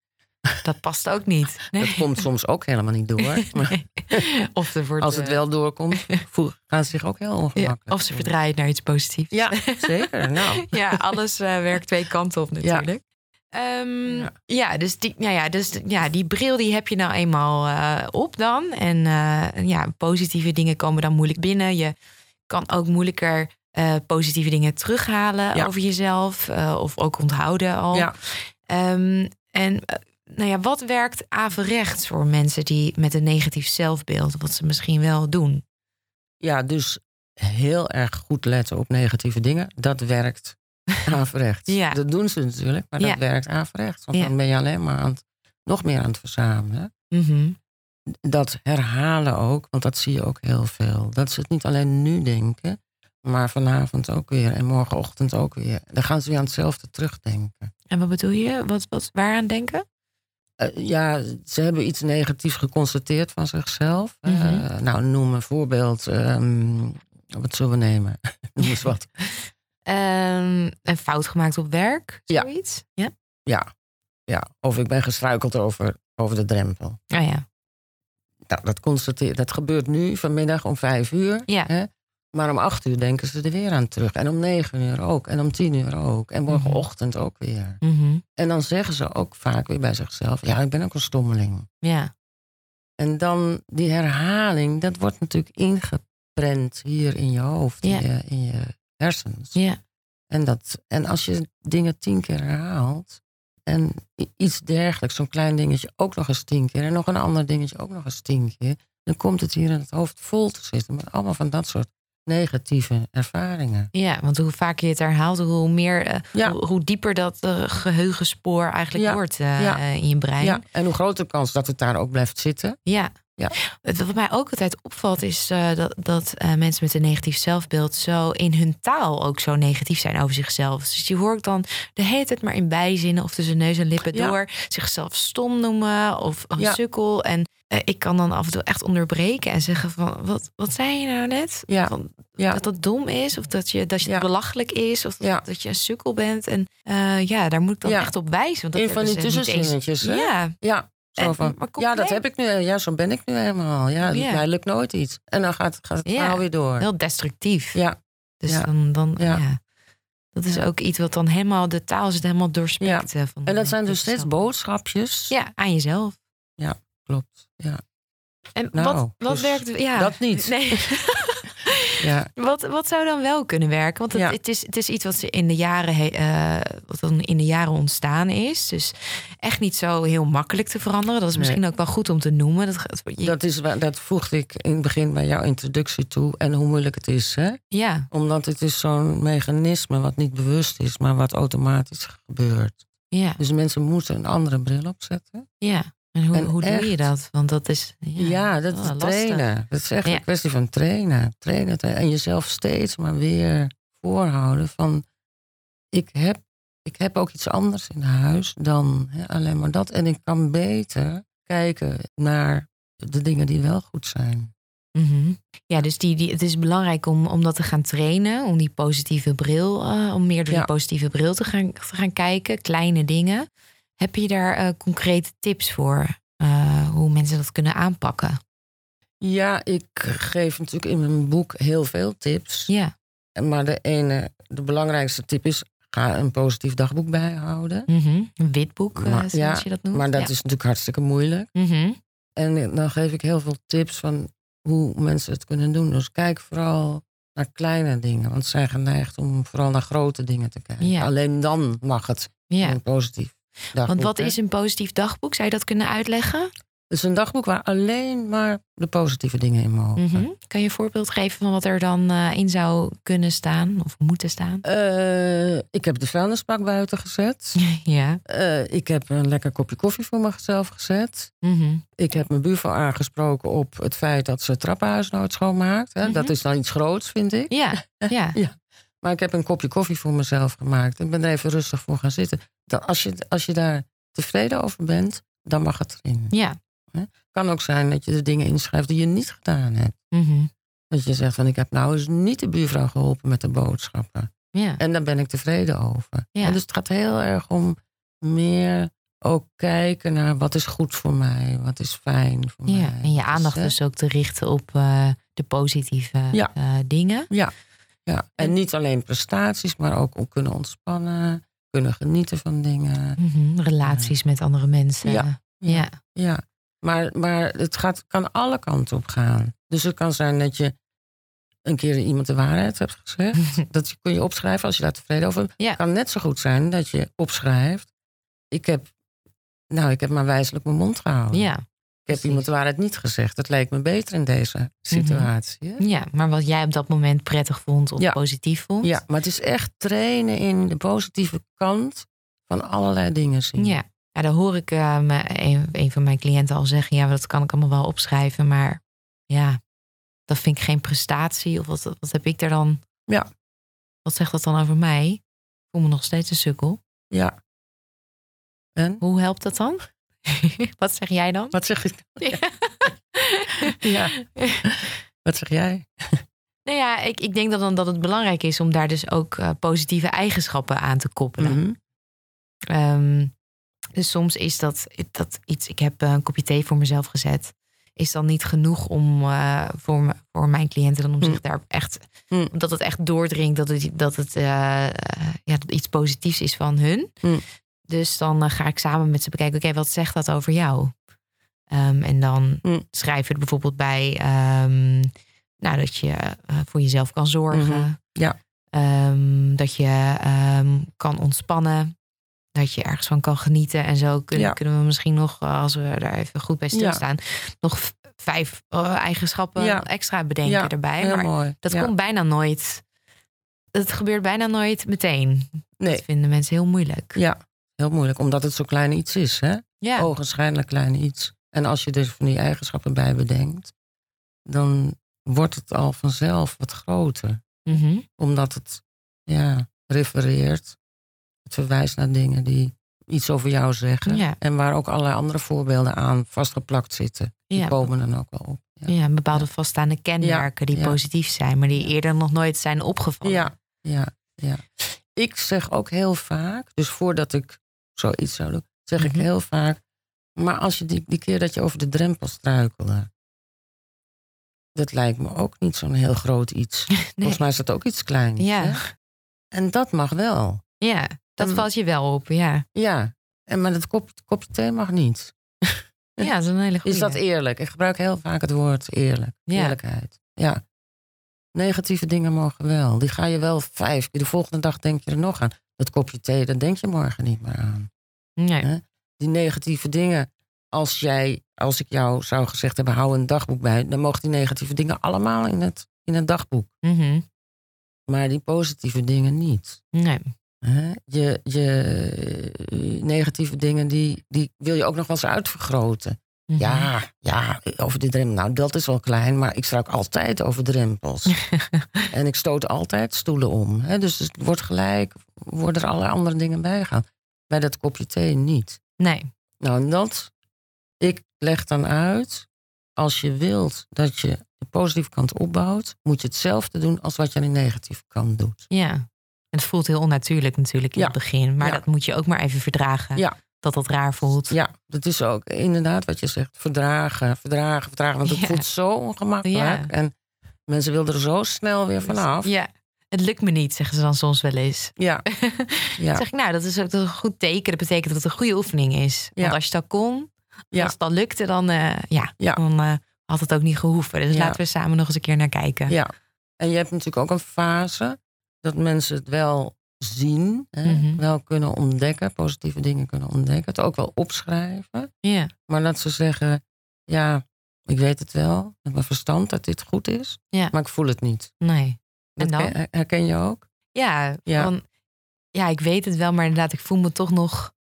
dat past ook niet. Nee. dat komt soms ook helemaal niet door. [laughs] Of, er wordt, als het eh, wel doorkomt, gaan ze zich ook heel ja, ongemakkelijk. of ze verdraaien naar iets positiefs. Ja, zeker. Nou, [laughs] ja, alles eh, werkt twee kanten op natuurlijk. Ehm, Ja. ja. dus, die, nou ja, dus ja, die bril die heb je nou eenmaal eh, op dan. En ja, positieve dingen komen dan moeilijk binnen. Je kan ook moeilijker positieve dingen terughalen over jezelf. of ook onthouden al. ja. Ehm, en nou ja, wat werkt averechts voor mensen die met een negatief zelfbeeld, wat ze misschien wel doen? ja, dus heel erg goed letten op negatieve dingen. Dat werkt [laughs] averechts. Ja. Dat doen ze natuurlijk, maar dat Ja. werkt averechts. Want Ja. dan ben je alleen maar aan het, nog meer aan het verzamelen. Mhm. dat herhalen ook, want dat zie je ook heel veel. Dat ze het niet alleen nu denken, maar vanavond ook weer en morgenochtend ook weer. Dan gaan ze weer aan hetzelfde terugdenken. En wat bedoel je? Wat, wat, waaraan denken? Eh, ja, ze hebben iets negatiefs geconstateerd van zichzelf. Eh, Mhm. nou, noem een voorbeeld. ehm, wat zullen we nemen? [laughs] noem eens wat. [laughs] Ehm, een fout gemaakt op werk, zoiets? Ja. Ja, ja. of ik ben gestruikeld over, over de drempel. Oh ja. Nou, dat, constateer, dat gebeurt nu vanmiddag om vijf uur. Ja. Hè? Maar om acht uur denken ze er weer aan terug. En om negen uur ook. En om tien uur ook. En morgenochtend ook weer. Mhm. En dan zeggen ze ook vaak weer bij zichzelf: Ja, ik ben ook een stommeling. Ja. En dan die herhaling, dat wordt natuurlijk ingeprent hier in je hoofd, Ja. in, je, in je hersens. Ja. En, dat, en als je dingen tien keer herhaalt. En iets dergelijks, zo'n klein dingetje ook nog eens tien keer. En nog een ander dingetje ook nog eens tien keer. Dan komt het hier in het hoofd vol te zitten. Met allemaal van dat soort negatieve ervaringen. Ja, want hoe vaker je het herhaalt, hoe meer, eh, Ja. hoe, hoe dieper dat eh, geheugenspoor eigenlijk Ja. wordt eh, Ja. in je brein. Ja, en hoe groter de kans dat het daar ook blijft zitten. Ja. Ja. Wat mij ook altijd opvalt is eh, dat, dat eh, mensen met een negatief zelfbeeld zo in hun taal ook zo negatief zijn over zichzelf. Dus die hoor ik dan de hele tijd maar in bijzinnen of tussen neus en lippen Ja. door zichzelf stom noemen of een Ja. sukkel. En eh, ik kan dan af en toe echt onderbreken en zeggen van wat, wat zei je nou net? Ja. Van, Ja, Dat dat dom is of dat je, dat je belachelijk is of dat, je een sukkel bent. En ja, daar moet ik dan echt op wijzen. Want dat een van die eens- tussenzinnetjes. Ja, Ja, zo van, ja, dat heb ik nu. Ja, zo ben ik nu helemaal. Ja, Ja. mij lukt nooit iets. En dan gaat, gaat het Ja. verhaal weer door. heel destructief. Ja, Dus Ja. dan, dan Ja. ja. Dat is ook iets wat dan helemaal, de taal zit helemaal doorspekt. eh, Van en dat zijn dus steeds boodschapjes. Ja, aan jezelf. Klopt. Ja. En Nou, wat, wat dus werkt... Ja, dat niet. Nee. [laughs] Ja. wat, wat zou dan wel kunnen werken? Want het, Ja. het, is, het is iets wat, ze in de jaren, eh, wat dan in de jaren ontstaan is. Dus echt niet zo heel makkelijk te veranderen. Dat is Nee. misschien ook wel goed om te noemen. Dat, je- Dat, is, dat voegde ik in het begin bij jouw introductie toe. En hoe moeilijk het is. Hè? ja, Omdat het is zo'n mechanisme wat niet bewust is, maar wat automatisch gebeurt. ja, Dus mensen moeten een andere bril opzetten. ja. En hoe, En hoe doe je dat? Want dat is... Ja, Ja, dat is lastig. trainen. Dat is echt Ja. een kwestie van trainen. trainen. trainen. En jezelf steeds maar weer voorhouden van... Ik heb, ik heb ook iets anders in huis dan hè, alleen maar dat. En ik kan beter kijken naar de dingen die wel goed zijn. Mhm. Ja, dus die, die, het is belangrijk om, om dat te gaan trainen, om die positieve bril, eh, om meer door Ja. die positieve bril te gaan, te gaan kijken, kleine dingen. Heb je daar eh, concrete tips voor, eh, hoe mensen dat kunnen aanpakken? Ja, ik geef natuurlijk in mijn boek heel veel tips. Ja, Maar de ene, de belangrijkste tip is... ga een positief dagboek bijhouden. mhm. een witboek, eh, Maar- zoals ja, je dat noemt. Maar dat ja. is natuurlijk hartstikke moeilijk. Mhm. En dan geef ik heel veel tips van hoe mensen het kunnen doen. Dus kijk vooral naar kleine dingen. Want ze zijn geneigd om vooral naar grote dingen te kijken. Ja. Alleen dan mag het ja. positief dagboek. Want wat hè? is een positief dagboek? Zou je dat kunnen uitleggen? Het is een dagboek waar alleen maar de positieve dingen in mogen. Mhm. Kan je een voorbeeld geven van wat er dan eh, in zou kunnen staan of moeten staan? Eh, ik heb de vuilnisbak buiten gezet. [laughs] ja. Eh, ik heb een lekker kopje koffie voor mezelf gezet. Mhm. Ik heb mijn buurvrouw aangesproken op het feit dat ze het trappenhuis nooit schoonmaakt. Hè. Dat Mhm. is dan iets groots, vind ik. Ja, [laughs] ja. Maar ik heb een kopje koffie voor mezelf gemaakt. Ik ben er even rustig voor gaan zitten. Dan, als, je, als je daar tevreden over bent, dan mag het erin. ja. kan ook zijn dat je de dingen inschrijft die je niet gedaan hebt. Mhm. Dat je zegt van ik heb nou eens niet de buurvrouw geholpen met de boodschappen. ja. En daar ben ik tevreden over. Ja. En dus het gaat heel erg om meer ook kijken naar wat is goed voor mij, wat is fijn voor Ja, mij. en je aandacht dus ook te richten op eh, de positieve Ja. eh, dingen. Ja, en niet alleen prestaties, maar ook om kunnen ontspannen, kunnen genieten van dingen. Mhm. Relaties met andere mensen. Ja. ja. Ja, maar, maar het gaat, kan alle kanten op gaan. Dus het kan zijn dat je een keer iemand de waarheid hebt gezegd. [laughs] dat kun je opschrijven als je daar tevreden over bent. Ja. Het kan net zo goed zijn dat je opschrijft. Ik heb, nou, ik heb maar wijselijk mijn mond gehouden. Ja. Ik heb. Mhm. iemand de waarheid niet gezegd. Dat leek me beter in deze situatie. hè? ja, maar wat jij op dat moment prettig vond of Ja. positief vond. Ja, maar het is echt trainen in de positieve kant van allerlei dingen zien. Ja, ja daar hoor ik eh, een, een van mijn cliënten al zeggen. Ja, dat kan ik allemaal wel opschrijven. Maar ja, dat vind ik geen prestatie. Of wat, wat heb ik er dan? Ja. Wat zegt dat dan over mij? Ik voel me nog steeds een sukkel. Ja. En? Hoe helpt dat dan? [laughs] wat zeg jij dan? Wat zeg ik? Ja. [laughs] Ja. Wat zeg jij? Nou ja, ik, ik denk dat, dan, dat het belangrijk is om daar dus ook eh, positieve eigenschappen aan te koppelen. Mhm. Ehm, dus soms is dat, dat iets, ik heb eh, een kopje thee voor mezelf gezet. Is dan niet genoeg om eh, voor, me, voor mijn cliënten dan om Mm. zich daar echt, Mm. omdat het echt doordringt dat het, dat het ja, dat iets positiefs is van hun. Dus dan eh, ga ik samen met ze bekijken, oké, wat zegt dat over jou? Ehm, en dan Mm. schrijf je er bijvoorbeeld bij ehm, nou, dat je eh, voor jezelf kan zorgen. Mhm. Ja. Ehm, dat je kan ontspannen. Dat je ergens van kan genieten. En zo kunnen, Ja. kunnen we misschien nog, eh, als we daar even goed bij stilstaan, nog vijf eigenschappen Ja. extra bedenken erbij. Maar mooi. dat komt bijna nooit. Het gebeurt bijna nooit meteen. Nee. Dat vinden mensen heel moeilijk. Ja, heel moeilijk, omdat het zo klein iets is. Hè? Ja. Ogenschijnlijk klein iets. En als je er van die eigenschappen bij bedenkt, dan wordt het al vanzelf wat groter. Mhm. Omdat het ja, refereert. Het verwijst naar dingen die iets over jou zeggen. Ja. En waar ook allerlei andere voorbeelden aan vastgeplakt zitten. Die Ja. komen dan ook wel op. Ja, Ja, bepaalde vaststaande kenmerken die positief zijn, maar die eerder nog nooit zijn opgevallen. ja, ja. ja. Ik zeg ook heel vaak, dus voordat ik zoiets zou doen, zeg Mhm. ik heel vaak. Maar als je die, die keer dat je over de drempel struikelde. Dat lijkt me ook niet zo'n heel groot iets. [laughs] Nee. Volgens mij is dat ook iets kleins. Ja. hè? En dat mag wel. Ja, dat En- valt je wel op, ja. Ja. En, maar dat kop, kopje thee mag niet. [laughs] Ja, dat is een hele goede. Is dat eerlijk? Ik gebruik heel vaak het woord eerlijk. Ja. Eerlijkheid. Ja. Negatieve dingen mogen wel. Die ga je wel vijf keer. De volgende dag denk je er nog aan. Dat kopje thee, daar denk je morgen niet meer aan. Nee. Hè? Die negatieve dingen. Als jij, als ik jou zou gezegd hebben, hou een dagboek bij. Dan mogen die negatieve dingen allemaal in het, in het dagboek. Mhm. Maar die positieve dingen niet. nee. Hè? Je, je negatieve dingen, die, die wil je ook nog wel eens uitvergroten. Mhm. Ja, ja, over die drempel. Nou, dat is wel klein, maar ik struik altijd over drempels. [laughs] en ik stoot altijd stoelen om. Hè? Dus het wordt gelijk, worden er allerlei andere dingen bij gaan. Bij dat kopje thee niet. Nee. Nou, en dat, ik leg dan uit, als je wilt dat je de positieve kant opbouwt, moet je hetzelfde doen als wat je aan de negatieve kant doet. Ja. En het voelt heel natuurlijk natuurlijk in Ja. het begin. Maar Ja. dat moet je ook maar even verdragen. Ja. Dat dat raar voelt. Ja, dat is ook inderdaad wat je zegt. Verdragen, verdragen, verdragen. Want het voelt zo ongemakkelijk. En mensen willen er zo snel weer vanaf. Ja. Het lukt me niet, zeggen ze dan soms wel eens. Ja, [laughs] ja. Zeg ik, nou, dat is ook een goed teken. Dat betekent dat het een goede oefening is. Want Ja. als je dat kon, Ja. als het dan lukte, dan, eh, ja, Ja. dan eh, had het ook niet gehoeven. Dus laten we samen nog eens een keer naar kijken. ja. En je hebt natuurlijk ook een fase dat mensen het wel zien. Hè? Mhm. Wel kunnen ontdekken, positieve dingen kunnen ontdekken. Het ook wel opschrijven. Ja. Maar dat ze zeggen, ja, ik weet het wel. Met mijn verstand dat dit goed is. Ja. Maar ik voel het niet. Nee. En Dat dan? ken- herken je ook? Ja, Ja. Van, ja, ik weet het wel, maar inderdaad, ik voel me toch nog...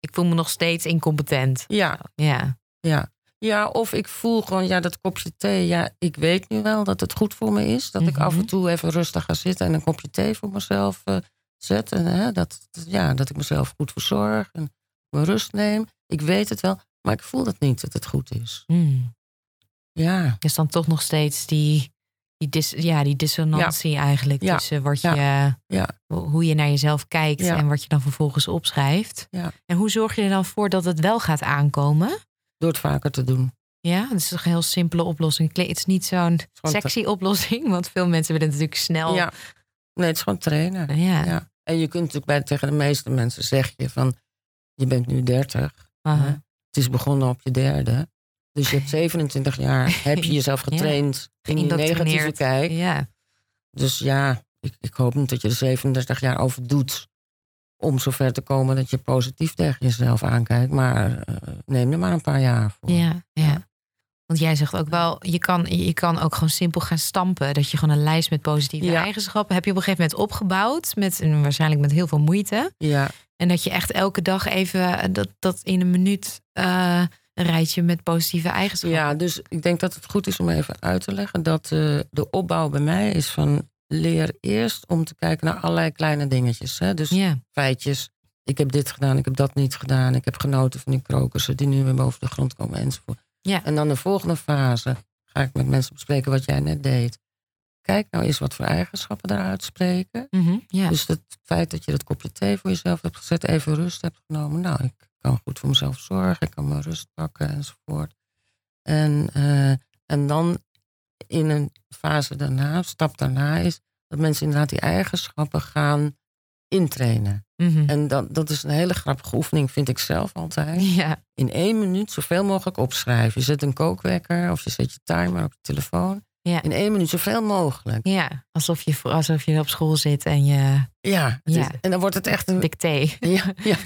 Ik voel me nog steeds incompetent. Ja, Ja. ja. Ja, of ik voel gewoon, ja, dat kopje thee. Ja, ik weet nu wel dat het goed voor me is. Dat ik af Mhm. en toe even rustig ga zitten en een kopje thee voor mezelf eh, zet. En hè, dat, ja, dat ik mezelf goed verzorg en mijn rust neem. Ik weet het wel, maar ik voel het niet dat het goed is. Hmm. Ja, Dus dan toch nog steeds die, die, dis, ja, die dissonantie eigenlijk Ja. tussen wat je, Ja. hoe je naar jezelf kijkt en wat je dan vervolgens opschrijft. En hoe zorg je er dan voor dat het wel gaat aankomen? door het vaker te doen. Ja, dat is toch een heel simpele oplossing. Het is niet zo'n sexy oplossing, want veel mensen willen natuurlijk snel. Ja. Nee, het is gewoon trainen. ja. En je kunt natuurlijk bij, tegen de meeste mensen zeg je van... je bent nu 30. Aha. hè. Het is begonnen op je derde. Dus je hebt 27 jaar, [laughs] heb je jezelf Ja. getraind in die negatieve kijk. Ja. Dus ja, ik, ik hoop niet dat je er 37 jaar over doet... om zover te komen dat je positief tegen jezelf aankijkt. Maar eh, neem er maar een paar jaar voor. Ja, ja. Want jij zegt ook wel, je kan, je kan ook gewoon simpel gaan stampen. Dat je gewoon een lijst met positieve Ja. eigenschappen heb je op een gegeven moment opgebouwd. Met, waarschijnlijk met heel veel moeite. Ja, En dat je echt elke dag even eh, dat, dat in een minuut eh, een rijtje met positieve eigenschappen. Ja, dus ik denk dat het goed is om even uit te leggen dat eh, de opbouw bij mij is van leer eerst om te kijken naar allerlei kleine dingetjes. Hè? Dus feitjes. Ik heb dit gedaan, ik heb dat niet gedaan. Ik heb genoten van die krokussen die nu weer boven de grond komen enzovoort. En dan de volgende fase ga ik met mensen bespreken wat jij net deed. Kijk nou eens wat voor eigenschappen eruit spreken. Mhm. Dus het feit dat je dat kopje thee voor jezelf hebt gezet, even rust hebt genomen. Nou, ik kan goed voor mezelf zorgen, ik kan mijn rust pakken enzovoort. En, eh, en dan in een fase daarna, stap daarna is dat mensen inderdaad die eigenschappen gaan intrainen. Mhm. En dat, dat is een hele grappige oefening, vind ik zelf altijd. ja. In één minuut zoveel mogelijk opschrijven. Je zet een kookwekker of je zet je timer op je telefoon. Ja. In één minuut zoveel mogelijk. ja, alsof je, alsof je op school zit en je Ja, Ja. is- en dan wordt het echt een, dicté. Ja, ja.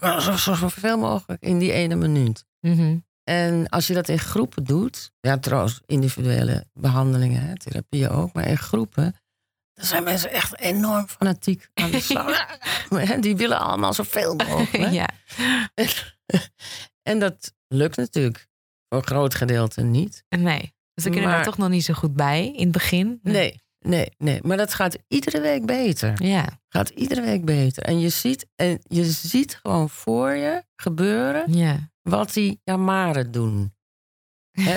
Ja zo, zo, zoveel mogelijk in die ene minuut. Mhm. En als je dat in groepen doet, ja, trouwens, individuele behandelingen, hè, therapieën ook, maar in groepen, dan zijn mensen echt enorm fanatiek aan de slag. Die willen allemaal zoveel mogelijk. [laughs] ja. [laughs] En dat lukt natuurlijk voor een groot gedeelte niet. Nee. Dus dan kunnen we Maar- er toch nog niet zo goed bij in het begin. Nee, nee, nee. Maar dat gaat iedere week beter. Ja. Gaat iedere week beter. En je ziet, en je ziet gewoon voor je gebeuren Ja. wat die jamaren doen.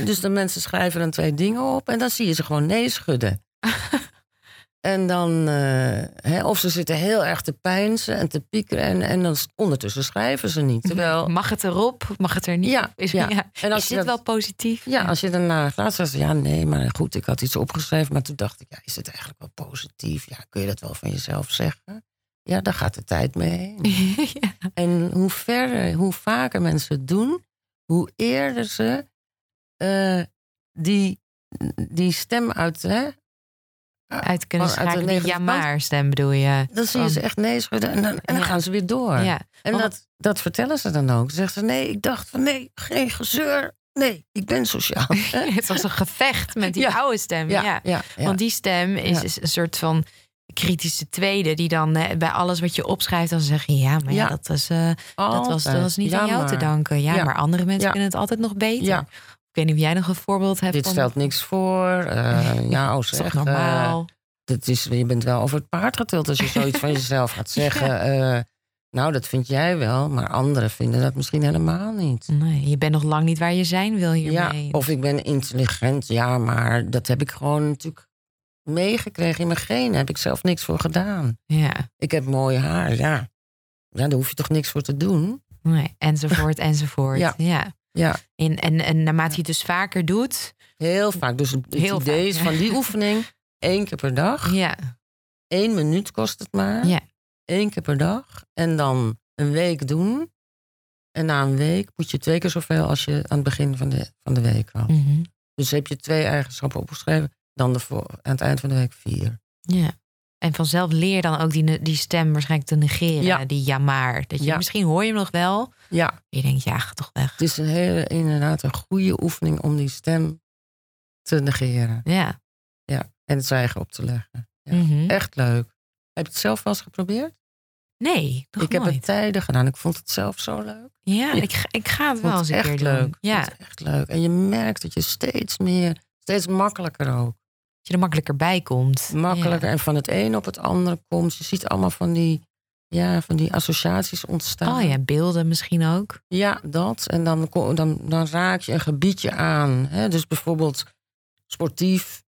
Dus de mensen schrijven dan twee dingen op en dan zie je ze gewoon nee schudden. [laughs] en dan, eh, hè, of ze zitten heel erg te pijnsen en te piekeren en, en dan ondertussen schrijven ze niet. Terwijl, Mag het erop? Mag het er niet Ja? Is, ja. [laughs] ja. En als is je dit dat- wel positief? ja, als je daarna gaat, zeggen ze ja, nee, maar goed, ik had iets opgeschreven, maar toen dacht ik, ja, is het eigenlijk wel positief? Ja, kun je dat wel van jezelf zeggen? Ja, daar gaat de tijd mee [laughs] ja. En hoe verder, hoe vaker mensen het doen, hoe eerder ze eh, die, die stem uit. Hè, Uit kunnen uit de schakelen. Die negatieve ja-maar stem bedoel je. dan zie je Van- ze echt nee schudden en dan, en dan Ja. gaan ze weer door. Ja. En Want- dat, dat vertellen ze dan ook. Dan zeggen ze: nee, ik dacht van nee, geen gezeur. Nee, ik ben sociaal. [laughs] het was een gevecht met die Ja. oude stem. Ja, ja, ja, ja. Want die stem is, Ja. is een soort van kritische tweede... die dan bij alles wat je opschrijft... dan zeg je... ja, maar ja, Ja. dat, was, eh, dat, was, dat was niet Ja, aan jou te danken. Ja, Ja. maar andere mensen Ja. kunnen het altijd nog beter. Ja. Ik weet niet of jij nog een voorbeeld hebt Dit van... stelt niks voor. eh, ja, oh zeg. normaal? eh, dat is, je bent wel over het paard getild als je zoiets van [laughs] jezelf gaat zeggen. eh, nou, dat vind jij wel, maar anderen vinden dat misschien helemaal niet. nee, je bent nog lang niet waar je zijn wil Ja, hiermee. of ik ben intelligent, ja, maar dat heb ik gewoon natuurlijk meegekregen in mijn genen. Heb ik zelf niks voor gedaan. Ja, Ik heb mooi haar, ja. Ja, daar hoef je toch niks voor te doen? nee, enzovoort, [laughs] enzovoort. Ja. ja. Ja, En, en, en naarmate je het dus vaker doet... heel vaak. Dus het Heel idee vaak, is van die oefening één keer per dag. Ja, Eén minuut kost het maar. Ja. Eén keer per dag. En dan een week doen. En na een week moet je twee keer zoveel als je aan het begin van de, van de week had. mhm. Dus heb je twee eigenschappen opgeschreven, dan de voor, aan het eind van de week vier. ja. En vanzelf leer dan ook die, die stem waarschijnlijk te negeren. Ja. Die ja maar. Dat je, Ja. Misschien hoor je hem nog wel. Ja, Je denkt, ja, ga toch weg. het is een hele, inderdaad een goede oefening om die stem te negeren. Ja. Ja, en het zwijgen op te leggen. Ja. Mhm. Echt leuk. Heb je het zelf wel eens geprobeerd? Nee, nog ik heb het tijden gedaan. Ik vond het zelf zo leuk. Ja, ik, ga- ik ga het wel eens een echt keer leuk. Ja, echt leuk. En je merkt dat je steeds meer, steeds makkelijker ook. Je er makkelijker bij komt. Makkelijker en van het een op het andere komt. Je ziet allemaal van die, ja, van die associaties ontstaan. Oh ja, beelden misschien ook. Ja, dat. En dan, dan, dan raak je een gebiedje aan. Hè? Dus bijvoorbeeld sportief.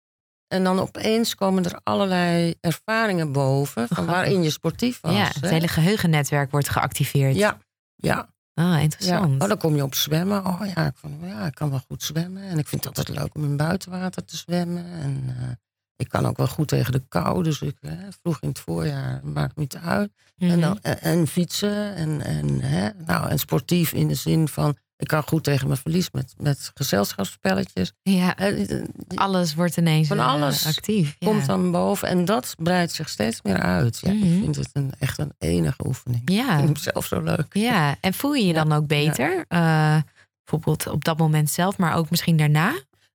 En dan opeens komen er allerlei ervaringen boven... van waarin je sportief was. ja, hè? het hele geheugennetwerk wordt geactiveerd. Ja, ja, Ah, ja. interessant. Oh, dan kom je op zwemmen. Oh ja ik, vond, ja, ik kan wel goed zwemmen. En ik vind het altijd leuk om in buitenwater te zwemmen. En eh, ik kan ook wel goed tegen de kou. Dus ik, hè, vroeg in het voorjaar, maakt niet uit. Mhm. En, dan, en, en fietsen en, en, hè, nou, en sportief in de zin van... ik kan goed tegen mijn verlies met, met gezelschapsspelletjes. ja, dit- dit alles wordt ineens Van eh, alles actief. Ja. komt dan boven en dat breidt zich steeds meer uit. Ja, Mhm. Ik vind het een, echt een enige oefening. Ik Ja, vind hem zelf zo leuk. ja, en voel je je dan ook beter? Eh, bijvoorbeeld op dat moment zelf, maar ook misschien daarna?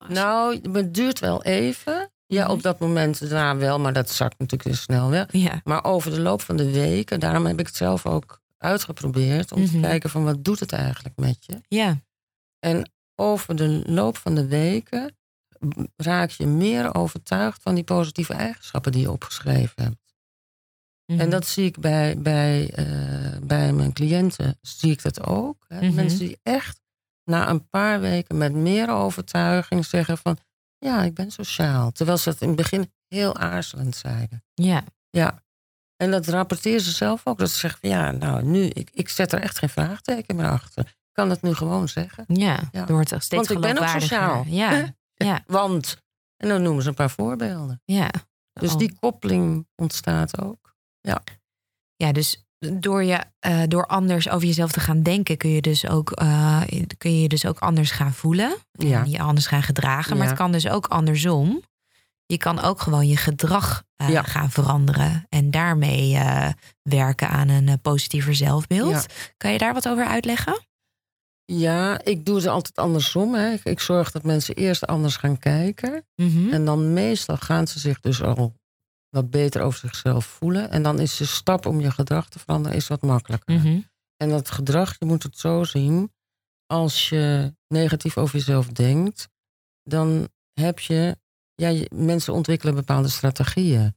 Nou, het duurt wel even. Ja, Mhm. op dat moment daarna wel, maar dat zakt natuurlijk weer snel weg. Ja. Maar over de loop van de weken, daarom heb ik het zelf ook uitgeprobeerd... om Mhm. te kijken van wat doet het eigenlijk met je. Ja. En over de loop van de weken raak je meer overtuigd van die positieve eigenschappen die je opgeschreven hebt. Mhm. En dat zie ik bij, bij, eh, bij mijn cliënten, zie ik dat ook. Hè? Mhm. Mensen die echt na een paar weken met meer overtuiging zeggen van... ja, ik ben sociaal. Terwijl ze het in het begin heel aarzelend zeiden. Ja. Ja. En dat rapporteren ze zelf ook. Dat ze zeggen van ja, nou nu, ik, ik zet er echt geen vraagteken meer achter. Ik kan het nu gewoon zeggen. Ja, Ja. er wordt steeds Want ik ben ook sociaal. Ja, ja, [laughs] Want, en dan noemen ze een paar voorbeelden. ja. Dus Oh. die koppeling ontstaat ook. Ja, dus door, je, eh, door anders over jezelf te gaan denken, kun je dus ook, eh, kun je je dus ook anders gaan voelen. En Ja. je anders gaan gedragen. Maar Ja. het kan dus ook andersom. Je kan ook gewoon je gedrag eh, Ja. gaan veranderen. En daarmee eh, werken aan een eh, positiever zelfbeeld. Ja. Kan je daar wat over uitleggen? Ja, ik doe het altijd andersom. Hè. Ik, ik zorg dat mensen eerst anders gaan kijken. Mhm. En dan meestal gaan ze zich dus al wat beter over zichzelf voelen. En dan is de stap om je gedrag te veranderen is wat makkelijker. Mhm. En dat gedrag, je moet het zo zien. Als je negatief over jezelf denkt, dan heb je... Ja, mensen ontwikkelen bepaalde strategieën.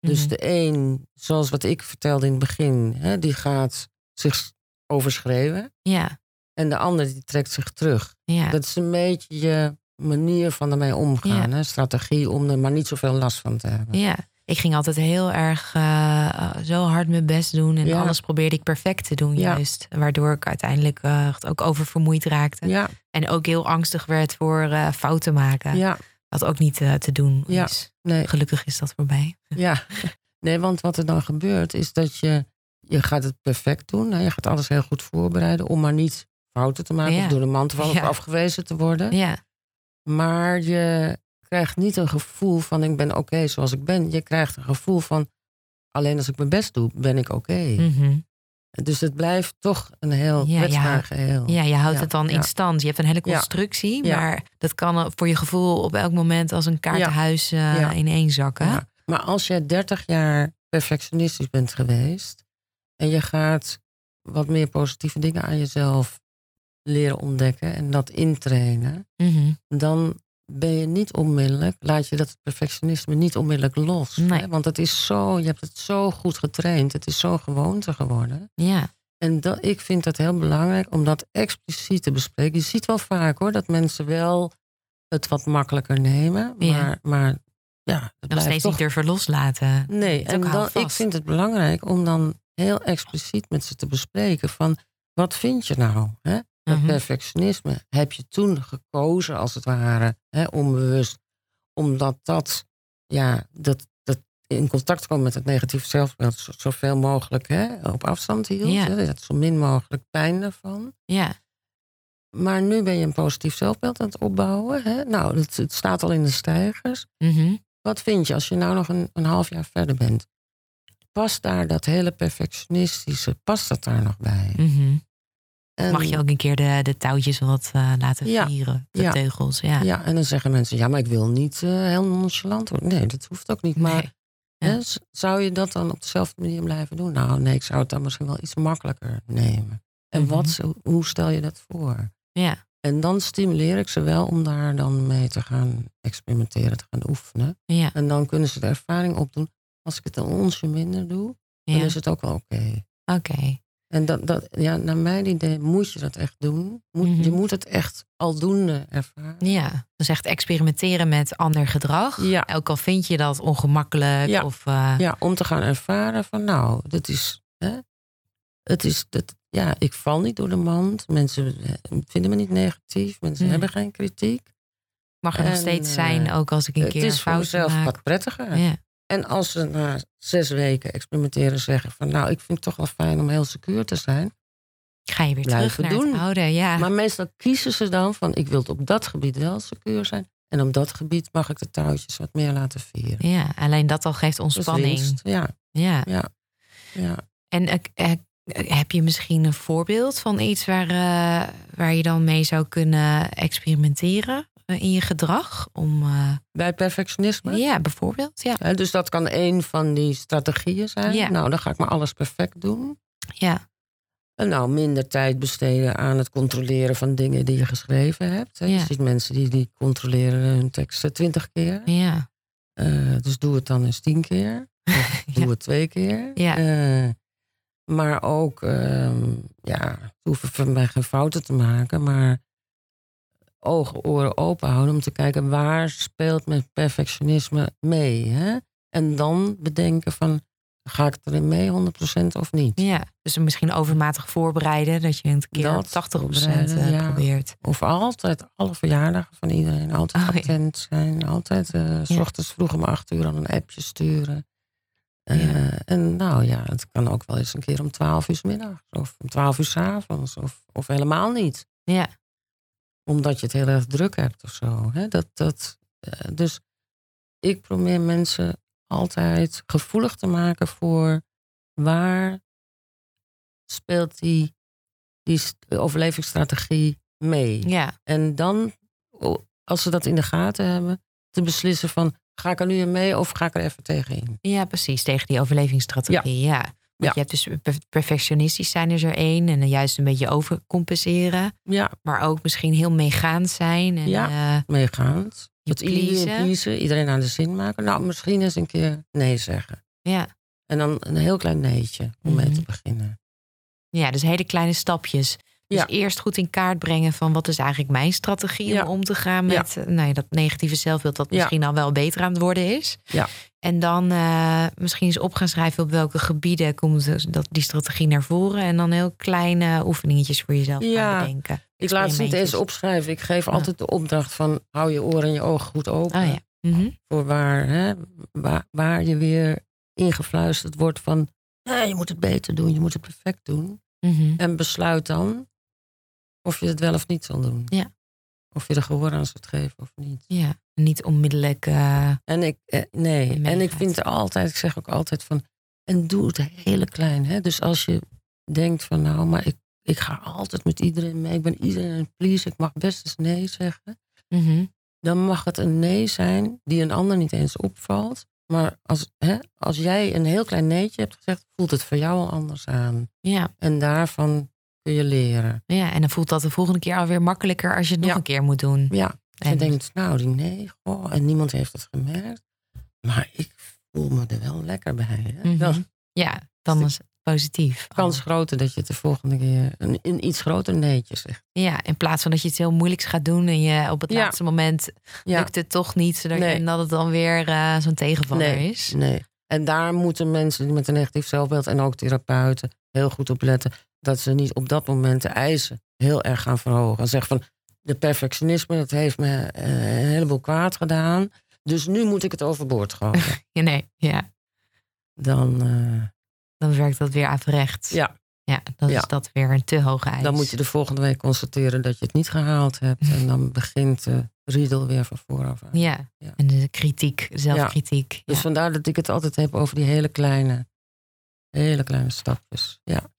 Dus Mhm. de een, zoals wat ik vertelde in het begin, hè, die gaat zich overschreeuwen. Ja, En de ander die trekt zich terug. ja. Dat is een beetje je manier van ermee omgaan. Hè? Strategie om er maar niet zoveel last van te hebben. Ja, ik ging altijd heel erg eh, zo hard mijn best doen. En Ja. alles probeerde ik perfect te doen, juist. Waardoor ik uiteindelijk eh, ook oververmoeid raakte. Ja, En ook heel angstig werd voor eh, fouten maken. ja, Wat ook niet eh, te doen Ja. is. nee, Gelukkig is dat voorbij. [laughs] ja. Nee, want wat er dan gebeurt is dat je, je gaat het perfect doen. Hè? Je gaat alles heel goed voorbereiden om maar niet fouten te maken. Ja. Of door de man te vallen Ja. of afgewezen te worden. Ja, Maar je krijgt niet een gevoel van ik ben oké zoals ik ben. Je krijgt een gevoel van alleen als ik mijn best doe, ben ik oké. Mhm. Dus het blijft toch een heel Ja, kwetsbaar ja. geheel. ja je houdt Ja, het dan in stand. Je hebt een hele constructie. Maar dat kan eh, voor je gevoel op elk moment als een kaartenhuis eh Ja. ineenzakken. Ja. Maar als jij 30 jaar perfectionistisch bent geweest en je gaat wat meer positieve dingen aan jezelf leren ontdekken en dat intrainen, Mhm. dan ben je niet onmiddellijk, laat je dat perfectionisme niet onmiddellijk los. Nee. Hè? Want het is zo, je hebt het zo goed getraind, het is zo'n gewoonte geworden. Ja. En dat, ik vind dat heel belangrijk om dat expliciet te bespreken. Je ziet wel vaak hoor, dat mensen wel het wat makkelijker nemen. Ja. Maar, maar ja, het Nog steeds toch niet durven loslaten. Nee, en dan, ik vind het belangrijk om dan heel expliciet met ze te bespreken van wat vind je nou? Hè? Dat Mhm. perfectionisme heb je toen gekozen als het ware, hè, onbewust, omdat dat, ja, dat, dat in contact kwam met het negatieve zelfbeeld zo- zoveel mogelijk hè, op afstand hield. Ja. Hè, dat zo min mogelijk pijn ervan. Ja. Maar nu ben je een positief zelfbeeld aan het opbouwen. Hè? Nou, het, het staat al in de stijgers. Mhm. wat vind je als je nou nog een, een half jaar verder bent? Past daar dat hele perfectionistische, past dat daar nog bij? En- Mag je ook een keer de, de touwtjes wat eh, laten Ja. vieren, de Ja. teugels. Ja. Ja, en dan zeggen mensen, ja, maar ik wil niet eh, heel nonchalant worden. Nee, dat hoeft ook niet. Maar Nee. Hè, zou je dat dan op dezelfde manier blijven doen? Nou, nee, ik zou het dan misschien wel iets makkelijker nemen. En Mhm. wat, hoe stel je dat voor? Ja. En dan stimuleer ik ze wel om daar dan mee te gaan experimenteren, te gaan oefenen. Ja. En dan kunnen ze de ervaring opdoen. Als ik het een onsje minder doe, dan is het ook wel oké. Oké. En dat, dat, ja, naar mijn idee moet je dat echt doen. Moet, Mhm. Je moet het echt aldoende ervaren. Ja, dus echt experimenteren met ander gedrag. Ja. Ook al vind je dat ongemakkelijk. Ja. Of, eh, Ja, om te gaan ervaren van nou, dat is. Hè, het is dat, ja, ik val niet door de mand. Mensen eh, vinden me niet negatief. Mensen Hmm. hebben geen kritiek. mag er nog steeds eh, zijn, ook als ik een Het keer is voor fout mezelf maak. wat prettiger. Ja. En als ze na zes weken experimenteren zeggen van nou, ik vind het toch wel fijn om heel secuur te zijn. Ga je weer terug naar doen. het oude. Ja. Maar meestal kiezen ze dan van ik wil het op dat gebied wel secuur zijn. En op dat gebied mag ik de touwtjes wat meer laten vieren. ja, alleen dat al geeft ontspanning. winst. Ja, Ja. ja, ja. En eh, eh, heb je misschien een voorbeeld van iets waar, eh, waar je dan mee zou kunnen experimenteren in je gedrag? Om, eh, Bij perfectionisme. ja, bijvoorbeeld. Ja. Dus dat kan één van die strategieën zijn. Ja. Nou, dan ga ik maar alles perfect doen. Ja. En nou, minder tijd besteden aan het controleren van dingen die je geschreven hebt. Ja. Je ziet mensen die, die controleren hun teksten twintig keer. Ja. Eh, dus doe het dan eens tien keer. [laughs] Of doe het twee keer. Ja. Eh, maar ook, ehm, ja, hoeven van mij geen fouten te maken. Maar ogen, oren open houden om te kijken waar speelt mijn perfectionisme mee. Hè? En dan bedenken van, ga ik erin mee 100% of niet? ja. Dus misschien overmatig voorbereiden. Dat je een keer Dat, 80% voorbereiden, eh, ja. probeert. Of altijd alle verjaardagen van iedereen. Altijd Oh, ja. zijn. Altijd eh, s Ja. ochtends vroeg om acht uur aan een appje sturen. Eh. En nou ja, het kan ook wel eens een keer om twaalf uur 's middags. Of om twaalf uur 's avonds. Of, of helemaal niet. Ja. Omdat je het heel erg druk hebt of zo. Hè? Dat, dat, eh, dus ik probeer mensen altijd gevoelig te maken voor waar speelt die, die st- overlevingsstrategie mee. Ja. En dan, als ze dat in de gaten hebben, te beslissen van ga ik er nu in mee of ga ik er even tegenin. Ja, precies. Tegen die overlevingsstrategie. Ja. Want Ja. je hebt dus per- perfectionistisch zijn is er één. En dan juist een beetje overcompenseren. Ja, Maar ook misschien heel meegaand zijn. En, Ja. meegaand. Je Het iedereen iedereen aan de zin maken. Nou, misschien eens een keer nee zeggen. ja. En dan een heel klein neetje om mee Mhm. te beginnen. ja, dus hele kleine stapjes. Dus Ja. eerst goed in kaart brengen van wat is eigenlijk mijn strategie Ja. om te gaan met eh, nou ja, dat negatieve zelfbeeld dat misschien al wel beter aan het worden is. Ja. En dan eh, misschien eens op gaan schrijven op welke gebieden komt dus dat, die strategie naar voren. En dan heel kleine oefeningetjes voor jezelf gaan bedenken. Ik laat ze niet eens opschrijven. Ik geef altijd de opdracht van hou je oren en je ogen goed open. Oh ja. Mhm. Voor waar, hè, waar, waar je weer ingefluisterd wordt van "Nee, je moet het beter doen, je moet het perfect doen. Mhm. En besluit dan of je het wel of niet zal doen. Ja. Of je er gehoor aan zult geven of niet. Ja, niet onmiddellijk. eh, En ik, eh, nee, En ik vind altijd, ik zeg ook altijd van, en doe het hele klein. Hè? Dus als je denkt van, nou, maar ik, ik ga altijd met iedereen mee, ik ben iedereen een please, ik mag best eens nee zeggen. mhm. Dan mag het een nee zijn die een ander niet eens opvalt. Maar als, hè, als jij een heel klein neetje hebt gezegd, voelt het voor jou al anders aan. ja, En daarvan kun je leren. ja, en dan voelt dat de volgende keer alweer makkelijker als je het nog Ja. een keer moet doen. Ja, als je En- denkt, nou, die nee, goh, en niemand heeft het gemerkt. Maar ik voel me er wel lekker bij. Hè? Mhm. Ja, dan is het positief. kans groter dat je het de volgende keer een, een iets groter neetje zegt. Ja, in plaats van dat je het heel moeilijks gaat doen en je op het Ja. laatste moment Ja, lukt het toch niet, zodat Nee. en dat het dan weer eh, zo'n tegenvaller Nee. is. nee. En daar moeten mensen met een negatief zelfbeeld en ook therapeuten heel goed op letten. Dat ze niet op dat moment de eisen heel erg gaan verhogen. En zeggen van, de perfectionisme, dat heeft me eh, een heleboel kwaad gedaan. Dus nu moet ik het overboord gooien. [laughs] Ja, nee, ja, Dan, eh, dan werkt dat weer averechts. ja, Ja, dan Ja. is dat weer een te hoge eis. dan moet je de volgende week constateren dat je het niet gehaald hebt. En dan begint de riedel weer van vooraf aan. Ja. Ja. En de kritiek, zelfkritiek. Dus vandaar dat ik het altijd heb over die hele kleine, hele kleine stapjes. Ja.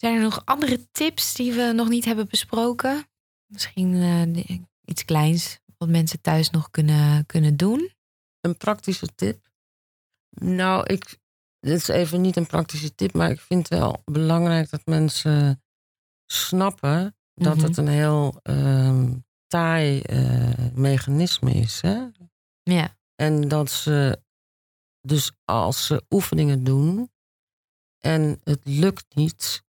Zijn er nog andere tips die we nog niet hebben besproken? Misschien eh, iets kleins wat mensen thuis nog kunnen, kunnen doen? Een praktische tip? Nou, ik, dit is even niet een praktische tip, maar ik vind wel belangrijk dat mensen snappen dat Mhm. het een heel ehm, taai eh, mechanisme is. Hè? Ja. En dat ze, dus als ze oefeningen doen en het lukt niet,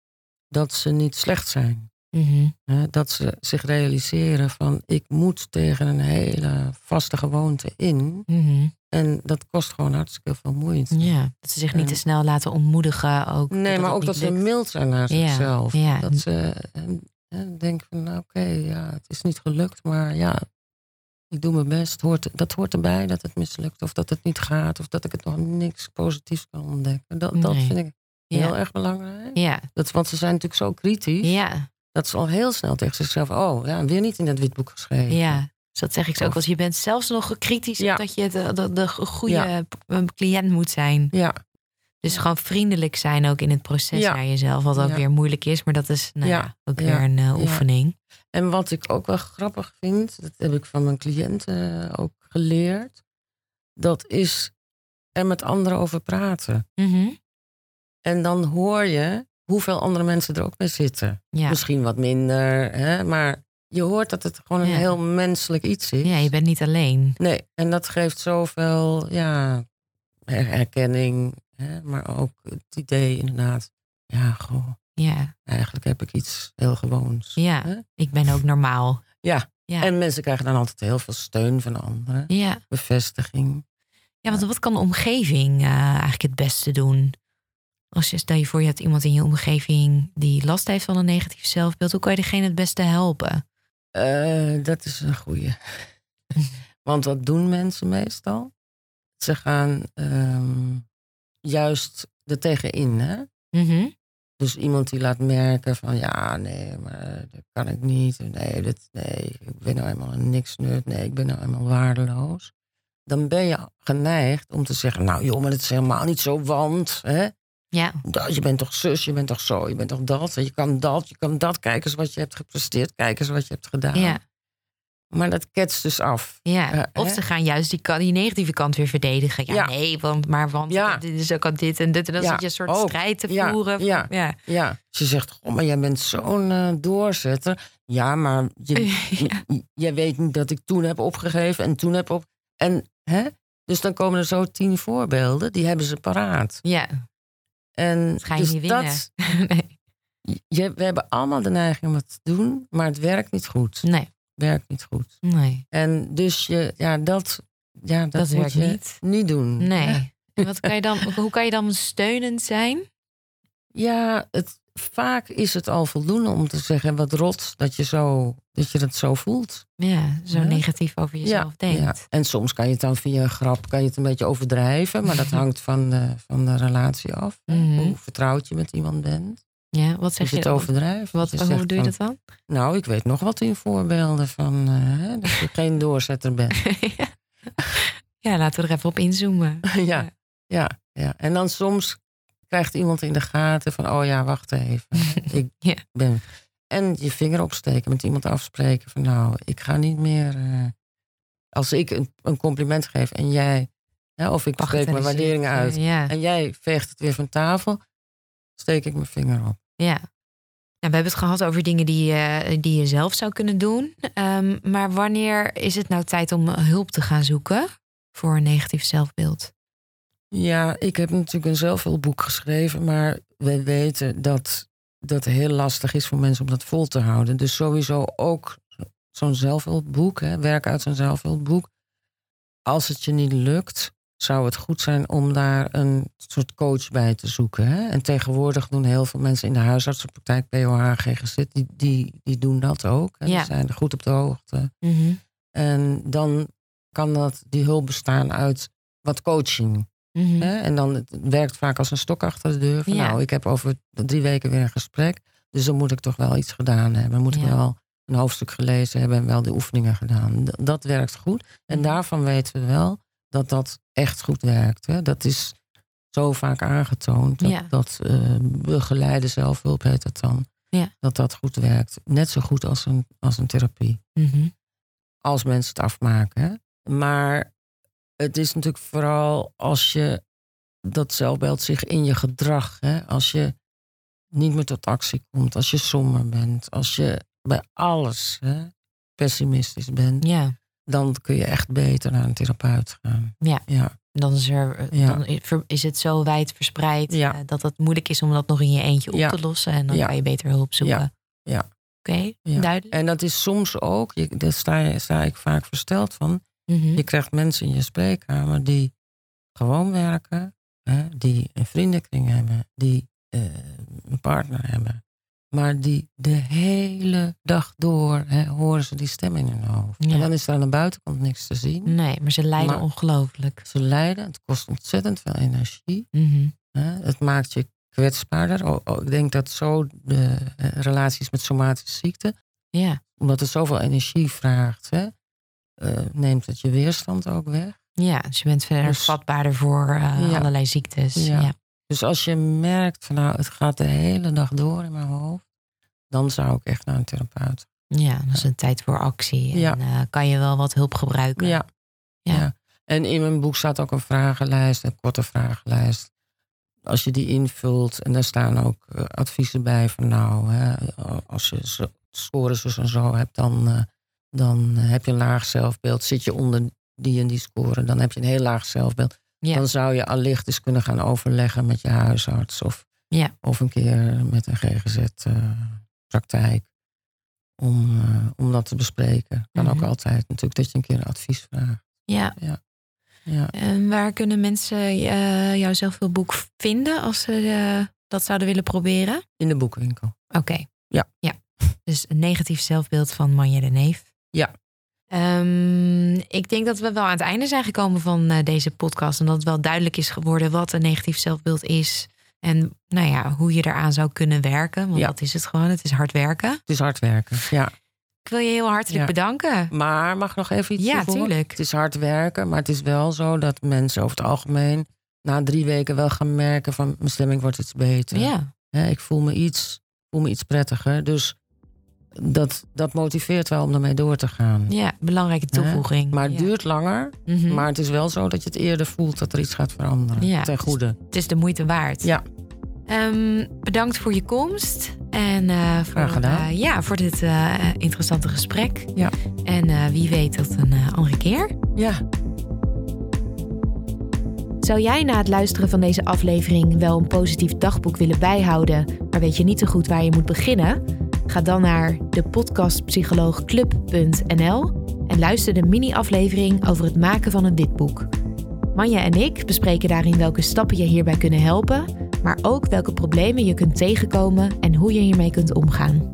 dat ze niet slecht zijn. Mhm. Dat ze zich realiseren van ik moet tegen een hele vaste gewoonte in. Mhm. En dat kost gewoon hartstikke veel moeite. Ja, dat ze zich niet En- te snel laten ontmoedigen. Ook, Nee, maar ook dat ze mild zijn naar zichzelf. ja. Dat ze denken van nou, oké, ja, het is niet gelukt, maar ja, ik doe mijn best. Hoort, dat hoort erbij dat het mislukt of dat het niet gaat of dat ik het nog niks positiefs kan ontdekken. Dat, dat vind ik Ja. heel erg belangrijk. Ja, Dat, want ze zijn natuurlijk zo kritisch. ja, Dat ze al heel snel tegen zichzelf, oh ja, weer niet in dat witboek geschreven. ja. Dus dat zeg ik zo ook. Want je bent zelfs nog kritisch Ja. dat je de, de, de goede Ja. cliënt moet zijn. Ja, Dus gewoon vriendelijk zijn ook in het proces naar jezelf. Wat ook weer moeilijk is. Maar dat is nou ja, ook weer een eh, oefening. En wat ik ook wel grappig vind, dat heb ik van mijn cliënten ook geleerd, dat is er met anderen over praten. Mhm. En dan hoor je hoeveel andere mensen er ook mee zitten. ja. Misschien wat minder, hè, maar je hoort dat het gewoon een Ja. heel menselijk iets is. ja, je bent niet alleen. Nee, en dat geeft zoveel ja, herkenning, hè, maar ook het idee inderdaad, ja, goh, Ja, eigenlijk heb ik iets heel gewoons. ja. Hè? ik ben ook normaal. Ja. Ja. En mensen krijgen dan altijd heel veel steun van anderen. Ja, bevestiging. ja want wat kan de omgeving eh, eigenlijk het beste doen? Als je stel je voor, je hebt iemand in je omgeving die last heeft van een negatief zelfbeeld. Hoe kan je diegene het beste helpen? Eh, dat is een goeie. [laughs] Want wat doen mensen meestal? Ze gaan ehm, juist er tegenin. Hè? Mhm. Dus iemand die laat merken van ja, nee, maar dat kan ik niet. Nee, dat, nee ik ben nou eenmaal een niks nut. Nee, ik ben nou eenmaal waardeloos. Dan ben je geneigd om te zeggen, nou joh, maar dat is helemaal niet zo, want hè, Ja, dat, je bent toch zus, je bent toch zo, je bent toch dat. Je kan dat, je kan dat. Kijk eens wat je hebt gepresteerd, kijk eens wat je hebt gedaan. ja, Maar dat ketst dus af. ja. Eh, of hè? ze gaan juist die, die negatieve kant weer verdedigen. Ja, Ja. nee, want, maar want Ja. dit is ook al dit en dit. En dan Ja, zit je een soort strijd te voeren. ja. ja. Ja, ze zegt, oh, maar jij bent zo'n eh, doorzetter. Ja, maar je- [laughs] jij weet niet dat ik toen heb opgegeven en toen heb op... En, hè? Dus dan komen er zo tien voorbeelden, die hebben ze paraat. ja, En dat ga je dus niet winnen. dat, [laughs] nee. je, we hebben allemaal de neiging om het te doen, maar het werkt niet goed. nee, werkt niet goed. nee, En dus je, ja, dat, ja, dat, Dat moet werkt je niet. niet doen. nee. En wat kan je dan, [laughs] hoe kan je dan steunend zijn? Ja, het, vaak is het al voldoende om te zeggen wat rot dat je, zo, dat, je dat zo voelt. Ja, zo Ja. negatief over jezelf denkt. Ja. En soms kan je het dan via een grap kan je het een beetje overdrijven, maar dat [laughs] hangt van de, van de relatie af. Mhm. Hoe vertrouwd je met iemand bent. Ja, wat zeg je je het overdrijft. Wat, je hoe doe je dat dan? Nou, ik weet nog wat in voorbeelden van eh, dat je [laughs] geen doorzetter bent. [laughs] ja. ja, laten we er even op inzoomen. ja, ja, ja. En dan soms krijgt iemand in de gaten van, oh ja, wacht even. [laughs] ik Ja. ben. En je vinger opsteken, met iemand afspreken van, nou, ik ga niet meer. eh, als ik een, een compliment geef en jij, ja, of ik spreek mijn dan waardering uit Ja, en jij veegt het weer van tafel, steek ik mijn vinger op. ja. Ja, we hebben het gehad over dingen die, je- die je zelf zou kunnen doen. Ehm, maar wanneer is het nou tijd om hulp te gaan zoeken voor een negatief zelfbeeld? Ja, ik heb natuurlijk een zelfhulpboek geschreven, maar we weten dat dat heel lastig is voor mensen om dat vol te houden. Dus sowieso ook zo'n zelfhulpboek, hè, werk uit zo'n zelfhulpboek. Als het je niet lukt, zou het goed zijn om daar een soort coach bij te zoeken. Hè? En tegenwoordig doen heel veel mensen in de huisartsenpraktijk, POH, GGZ, die, die, die doen dat ook. Hè? Ja. Die zijn er goed op de hoogte. Mhm. En dan kan dat, die hulp bestaan uit wat coaching. Mhm. Hè? En dan het werkt vaak als een stok achter de deur. Van, Ja. Nou, ik heb over drie weken weer een gesprek. Dus dan moet ik toch wel iets gedaan hebben. Moet ik Ja. wel een hoofdstuk gelezen hebben en wel de oefeningen gedaan. D- dat werkt goed. En Mhm. daarvan weten we wel dat dat echt goed werkt. Hè. Dat is zo vaak aangetoond. Dat, Ja. dat eh, begeleide zelfhulp heet dat dan. Ja. Dat dat goed werkt. Net zo goed als een, als een therapie. Mhm. Als mensen het afmaken. Hè. Maar het is natuurlijk vooral als je dat zelfbeeld zich in je gedrag. Hè, als je niet meer tot actie komt. Als je somber bent. Als je bij alles hè, pessimistisch bent. Ja, Dan kun je echt beter naar een therapeut gaan. Ja. ja. dan is, er, Ja. dan is het zo wijd verspreid Ja. eh, dat het moeilijk is om dat nog in je eentje op te lossen. En dan kan je beter hulp zoeken. Ja. Ja. Oké, duidelijk. En dat is soms ook, daar sta, sta ik vaak versteld van. Mhm. Je krijgt mensen in je spreekkamer die gewoon werken, hè, die een vriendenkring hebben, die eh, een partner hebben. Maar die de hele dag door hè, horen ze die stem in hun hoofd. Ja. En dan is er aan de buitenkant niks te zien. Nee, maar ze lijden Maar- ongelooflijk. Ze lijden, het kost ontzettend veel energie. Mhm. Hè. Het maakt je kwetsbaarder. O- o- ik denk dat zo de eh, relaties met somatische ziekten Ja. omdat het zoveel energie vraagt, hè, eh, neemt het je weerstand ook weg. ja, dus je bent verder Dus- vatbaarder voor eh, Ja. allerlei ziektes. Ja. Ja. Dus als je merkt van nou, het gaat de hele dag door in mijn hoofd, dan zou ik echt naar een therapeut. Ja, dat is een tijd voor actie. En Ja. eh, kan je wel wat hulp gebruiken. Ja. Ja. En in mijn boek staat ook een vragenlijst, een korte vragenlijst. Als je die invult, en daar staan ook adviezen bij van nou, hè, als je scores dus en zo hebt, dan, dan heb je een laag zelfbeeld. Zit je onder die en die score, dan heb je een heel laag zelfbeeld. Ja. Dan zou je allicht eens kunnen gaan overleggen met je huisarts of, Ja. of een keer met een GGZ-praktijk. om, eh, om dat te bespreken. Kan ook Mhm. altijd natuurlijk dat je een keer advies vraagt. ja. Ja. En waar kunnen mensen eh jouw zelfhulpboek vinden als ze eh, dat zouden willen proberen? In de boekwinkel. Oké. Ja. ja. Dus een negatief zelfbeeld van Manja de Neef. Ja. Ehm, ik denk dat we wel aan het einde zijn gekomen van eh, deze podcast. En dat het wel duidelijk is geworden wat een negatief zelfbeeld is. En nou ja, hoe je eraan zou kunnen werken. Want Ja. dat is het gewoon. Het is hard werken. Het is hard werken. Ja. Ik wil je heel hartelijk Ja. bedanken. Maar mag ik nog even iets Ja, tuurlijk. Het is hard werken, maar het is wel zo dat mensen over het algemeen na drie weken wel gaan merken van mijn stemming wordt iets beter. Ja. Ik voel me iets, voel me iets prettiger. Dus dat, dat motiveert wel om ermee door te gaan. ja, belangrijke toevoeging. Maar het Ja. duurt langer. Mhm. Maar het is wel zo dat je het eerder voelt dat er iets gaat veranderen. Ja. Ten goede. Het is de moeite waard. Ja. Ehm, bedankt voor je komst. En eh, voor, Graag gedaan. eh, ja, voor dit eh, interessante gesprek. Ja. En eh, wie weet tot een andere keer. Ja. Zou jij na het luisteren van deze aflevering wel een positief dagboek willen bijhouden, maar weet je niet zo goed waar je moet beginnen? Ga dan naar de podcastpsycholoogclub.nl en luister de mini-aflevering over het maken van een witboek. Manja en ik bespreken daarin welke stappen je hierbij kunnen helpen, maar ook welke problemen je kunt tegenkomen en hoe je hiermee kunt omgaan.